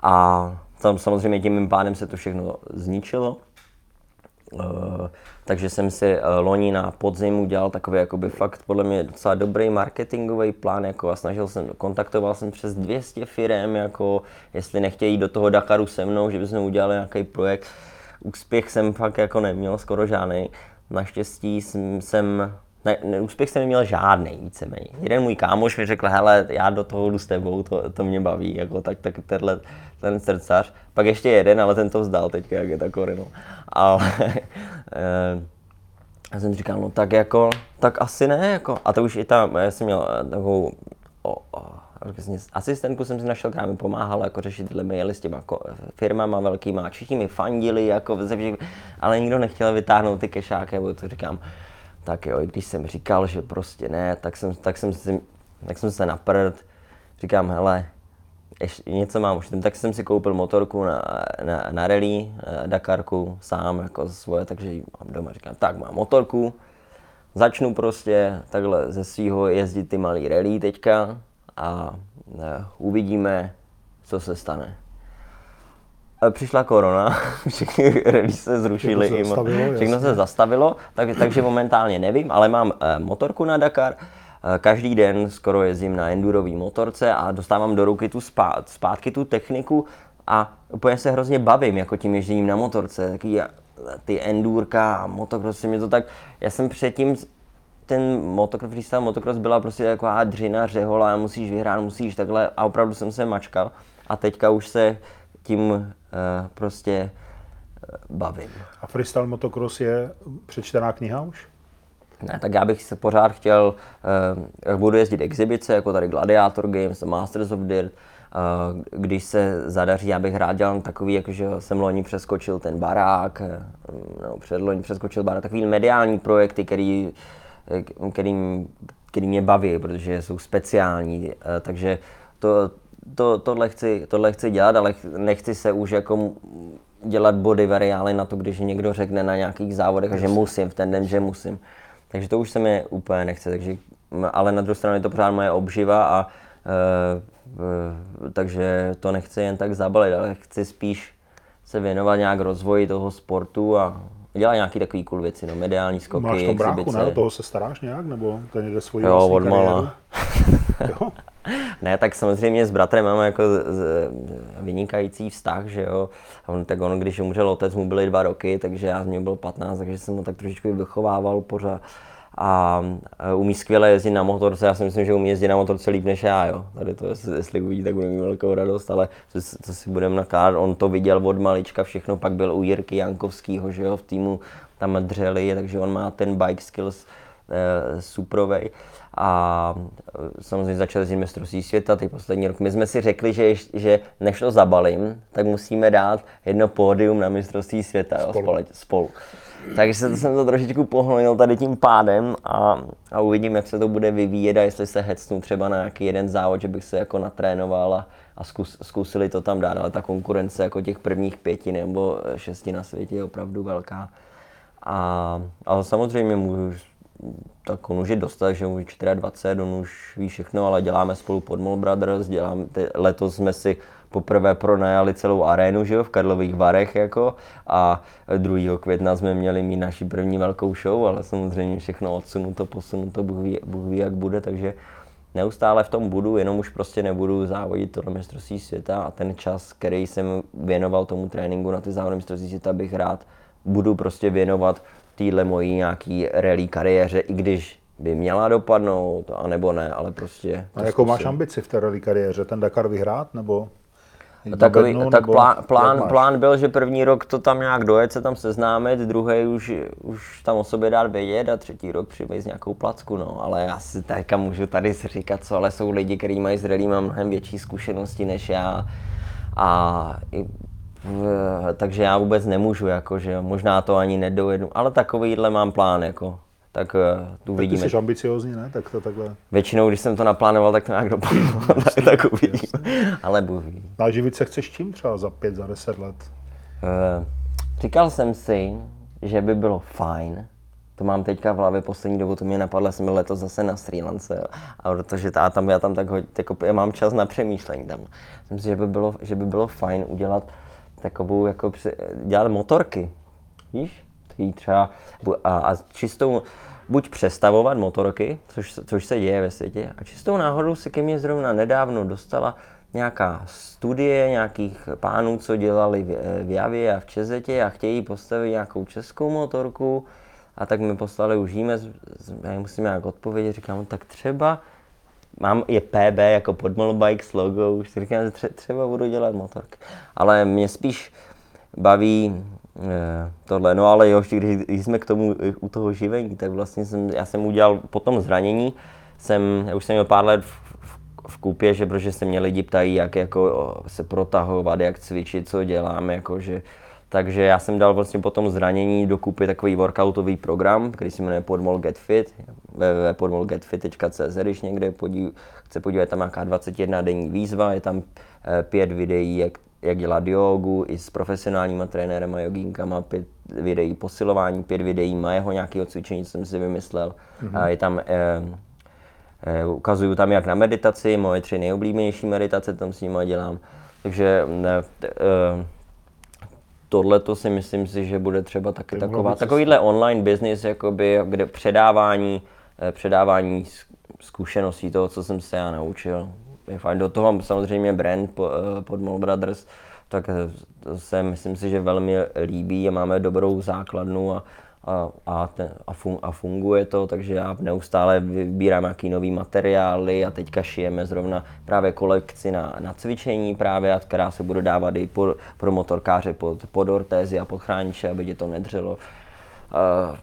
a tam samozřejmě tím pádem se to všechno zničilo. Takže jsem si eh, loni na podzim udělal takový jakoby fakt podle mě docela dobrý marketingový plán jako a snažil jsem, kontaktoval jsem přes 200 firm, jako jestli nechtějí do toho Dakaru se mnou, že bychom udělali nějaký projekt. Úspěch jsem fakt jako neměl, skoro žádný. Naštěstí jsem, jsem ne, ne, úspěch jsem neměl žádný víceméně. Jeden můj kámoš mi řekl, hele, já do toho jdu s tebou, to, to mě baví, jako tak, tak tenhle, ten srdcař. Pak ještě jeden, ale ten to vzdal teď, jak je ta korino. Ale eh, já jsem říkal, no tak jako, tak asi ne, jako. A to už i tam, já jsem měl eh, takovou, o, o, asistentku jsem si našel, která mi pomáhala jako řešit tyhle maily s těma jako, firmama velkýma všichni mi fandili, jako ale nikdo nechtěl vytáhnout ty kešáky, nebo to říkám, tak jo, i když jsem říkal, že prostě ne, tak jsem, tak jsem, si, tak jsem se naprd, říkám, hele, ještě něco mám už, tak jsem si koupil motorku na, na, na rally, eh, Dakarku, sám jako svoje, takže mám doma, říkám, tak mám motorku, začnu prostě takhle ze svého jezdit ty malý rally teďka a eh, uvidíme, co se stane. A Přišla korona, všechny rally se zrušily, Všechno se zastavilo, všechno se zastavilo, tak, takže momentálně nevím, ale mám eh, motorku na Dakar, eh, každý den skoro jezdím na endurový motorce a dostávám do ruky tu spát, zpátky tu techniku a úplně se hrozně bavím jako tím ježděním na motorce, taky ty endurka a motocross, mě to tak, já jsem předtím ten motocross, freestyle motocross byla prostě taková dřina, řehola, musíš vyhrát, musíš takhle a opravdu jsem se mačkal. A teďka už se tím uh, prostě uh, bavím. A freestyle motocross je přečtená kniha už? Ne, tak já bych se pořád chtěl, jak budu jezdit exibice, jako tady Gladiator Games, Masters of Dirt, uh, když se zadaří, já bych rád dělal takový, jakože jsem loni přeskočil ten barák, eh, nebo předloni přeskočil barák, takový mediální projekty, který, eh, který, který mě baví, protože jsou speciální, eh, takže to, to, tohle, chci, tohle chci dělat, ale ch- nechci se už jako dělat body variály na to, když někdo řekne na nějakých závodech, že musím v ten den, že musím. Takže to už se mi úplně nechce, takže, ale na druhou stranu je to pořád moje obživa a e, e, takže to nechci jen tak zabalit, ale chci spíš se věnovat nějak rozvoji toho sportu a dělat nějaký takový cool věci, no, mediální skoky, Máš to bráchu, ne? Toho se staráš nějak? Nebo ten jde svoji Jo, odmala. kariéru? jo? Ne, tak samozřejmě s bratrem máme jako z, z, vynikající vztah, že jo. A on, tak on, když umřel otec, mu byly dva roky, takže já z něj byl 15, takže jsem ho tak trošičku vychovával pořád. A a umí skvěle jezdit na motorce, já si myslím, že umí jezdit na motorce líp než já, jo. Tady to, jestli, uvidí, tak bude mít velkou radost, ale co, co si budeme nakládat, on to viděl od malička všechno, pak byl u Jirky Jankovského, že jo, v týmu tam dřeli, takže on má ten bike skills eh, suprovej. A eh, samozřejmě začal jezdit mistrovství světa ty poslední rok. My jsme si řekli, že, že než to zabalím, tak musíme dát jedno pódium na mistrovství světa jo, Spolu. Takže jsem to trošičku pohlonil tady tím pádem a, a uvidím, jak se to bude vyvíjet a jestli se hecnu třeba na nějaký jeden závod, že bych se jako natrénoval a, a zkus, zkusili to tam dát, ale ta konkurence jako těch prvních pěti nebo šesti na světě je opravdu velká. A, ale samozřejmě můžu, tak on už je dostat, že už 24, on už ví všechno, ale děláme spolu Podmol Brothers, děláme, letos jsme si poprvé pronajali celou arénu, že jo, v Karlových Varech jako a 2. května jsme měli mít naši první velkou show, ale samozřejmě všechno odsunuto, posunuto, Bůh ví, Bůh ví jak bude, takže neustále v tom budu, jenom už prostě nebudu závodit to na mistrovství světa a ten čas, který jsem věnoval tomu tréninku na ty závody mistrovství světa, bych rád budu prostě věnovat téhle mojí nějaký rally kariéře, i když by měla dopadnout, anebo ne, ale prostě A jakou máš ambici v té rally kariéře? Ten Dakar vyhrát nebo? Takový, bednu, tak nebo plán, plán, plán byl, že první rok to tam nějak dojet, se tam seznámit, druhý už, už tam o sobě dát vědět a třetí rok přivést nějakou placku, no. Ale já si teďka můžu tady říkat, co, ale jsou lidi, kteří mají s rallym mnohem větší zkušenosti než já. A i, v, takže já vůbec nemůžu, jako, že možná to ani nedojedu, ale takovýhle mám plán, jako. Tak eh, tu Tak ty vidíme. jsi ambiciozní, ne? Tak to takhle. Většinou, když jsem to naplánoval, tak to nějak dopadlo, tak, tak uvidím. Ale Bůh ví. A živit se chceš čím třeba za pět, za deset let? Eh, Říkal jsem si, že by bylo fajn, to mám teďka v hlavě poslední dobu, to mě napadlo, jsem byl letos zase na Sri Lance, a protože ta, tam, já tam tak hodně, jako, já mám čas na přemýšlení tam. Myslím si, že by bylo, že by bylo fajn udělat takovou, jako dělat motorky, víš? Takový třeba, a, a čistou, buď přestavovat motorky, což, což se děje ve světě, a čistou náhodou se ke mně zrovna nedávno dostala nějaká studie nějakých pánů, co dělali v, v Javě a v Čezetě a chtějí postavit nějakou českou motorku. A tak mi poslali, už jíme, z- z- já musím nějak odpovědět, říkám, tak třeba, mám je PB jako Podmol Bikes logo, už si říkám, že tře- třeba budu dělat motorky. Ale mě spíš baví tohle, no ale jo, když, když jsme k tomu eh, u toho živení, tak vlastně jsem, já jsem udělal po tom zranění, jsem, já už jsem měl pár let v, v, v kupě, že protože se mě lidi ptají, jak jako se protahovat, jak cvičit, co dělám, jakože, takže já jsem dal vlastně po tom zranění do kupy takový workoutový program, který se jmenuje Podmol Get Fit, www.podmolgetfit.cz, když někde podí, chce podívat, tam nějaká 21 denní výzva, je tam eh, pět videí, jak, jak dělat jogu i s profesionálníma trenérem a jogínkama, pět videí posilování, pět videí mého nějakého cvičení, co jsem si vymyslel. Mm-hmm. A je tam, eh, eh, ukazuju tam jak na meditaci, moje tři nejoblíbenější meditace tam s nimi dělám. Takže ne, eh, tohle to si myslím si, že bude třeba taky mohlo taková, takovýhle online business, jakoby, kde předávání, eh, předávání zkušeností toho, co jsem se já naučil. Je fajn. Do toho samozřejmě brand eh, pod Mall Brothers, tak eh, se myslím si, že velmi líbí a máme dobrou základnu a, a, a, ten, a, fun, a funguje to, takže já neustále vybírám nějaký nový materiály a teďka šijeme zrovna právě kolekci na, na cvičení právě, která se bude dávat i po, pro motorkáře pod, pod ortézy a pod chrániče, aby tě to nedřelo. Uh,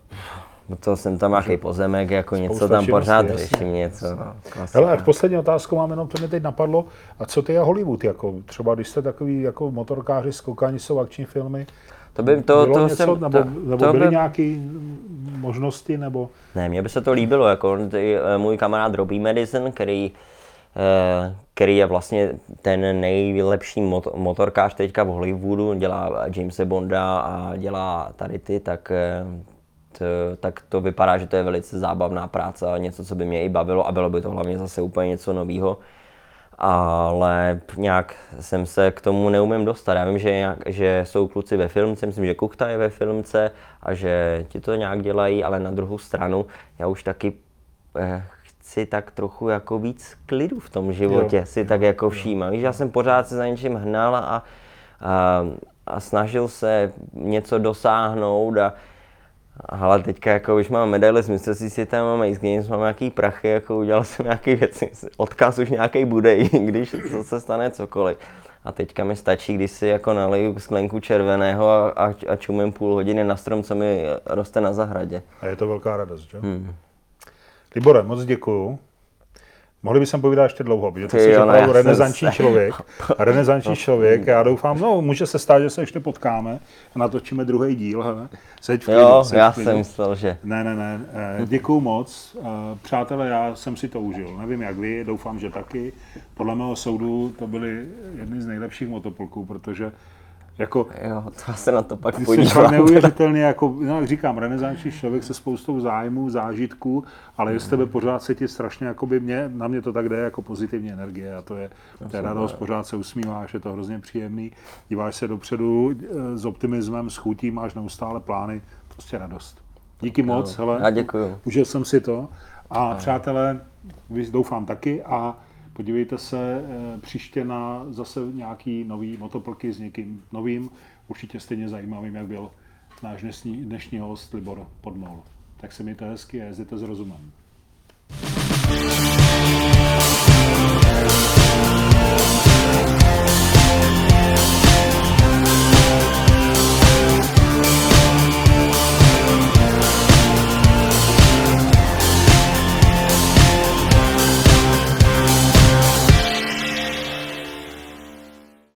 to jsem tam nějaký pozemek, jako něco tam pořád jasně. řeším, něco. klasika. Hele, a poslední otázku mám jenom, to mě teď napadlo. A co ty a Hollywood? Jako, třeba když jste takový jako motorkáři, skokani jsou akční filmy, To by, to, bylo to něco, jsem, nebo, to, nebo to byly by, nějaké možnosti, nebo Ne, mně by se to líbilo, jako ty, eh, můj kamarád Robbie Madison, který, eh, který je vlastně ten nejlepší mot- motorkář teďka v Hollywoodu, dělá Jamese Bonda a dělá tady ty, tak eh, tak to vypadá, že to je velice zábavná práce a něco, co by mě i bavilo a bylo by to hlavně zase úplně něco nového. Ale nějak jsem se k tomu neumím dostat. Já vím, že, nějak, že jsou kluci ve filmce, myslím, že Kuchta je ve filmce a že ti to nějak dělají, ale na druhou stranu já už taky eh, chci tak trochu jako víc klidu v tom životě, jo. si tak jako všímám. Víš, já jsem pořád se za něčím hnal a, a, a snažil se něco dosáhnout a, ale teďka jako už mám medaile z mistrovství světa, mám Ace Games, mám nějaký prachy, jako udělal jsem nějaký věci, odkaz už nějaký bude, když to se stane cokoliv. A teďka mi stačí, když si jako naliju sklenku červeného a, a, a čumím půl hodiny na strom, co mi roste na zahradě. A je to velká radost, že? Hmm. Libore, moc děkuju. Mohli bychom povídat ještě dlouho, protože ty jsi opravdu renesanční člověk. Renesanční člověk, já doufám, no může se stát, že se ještě potkáme a natočíme druhý díl. Hele. Seď v klidu, jo, seď já jsem myslel, že... Ne, ne, ne, eh, děkuju moc. Eh, přátelé, já jsem si to užil. Nevím jak vy, doufám, že taky. Podle mého soudu to byly jedny z nejlepších motoplků, protože jako, jo, to se na to pak podívám. neuvěřitelně, jako, no, jak říkám, renesanční člověk se spoustou zájmů, zážitků, ale je z tebe pořád se ti strašně, by mě, na mě to tak jde jako pozitivní energie a to je, to je radost, pořád se usmíváš, je to hrozně příjemný, díváš se dopředu eh, s optimismem, s chutí, máš neustále plány, prostě radost. Díky moc, hele, já děkuju. užil jsem si to a přátelé, doufám taky a Podívejte se eh, příště na zase nějaký nový motoplky s někým novým, určitě stejně zajímavým, jak byl náš dnešní, dnešní host Libor Podmol. Tak se mějte hezky a jezděte s rozumem. thank you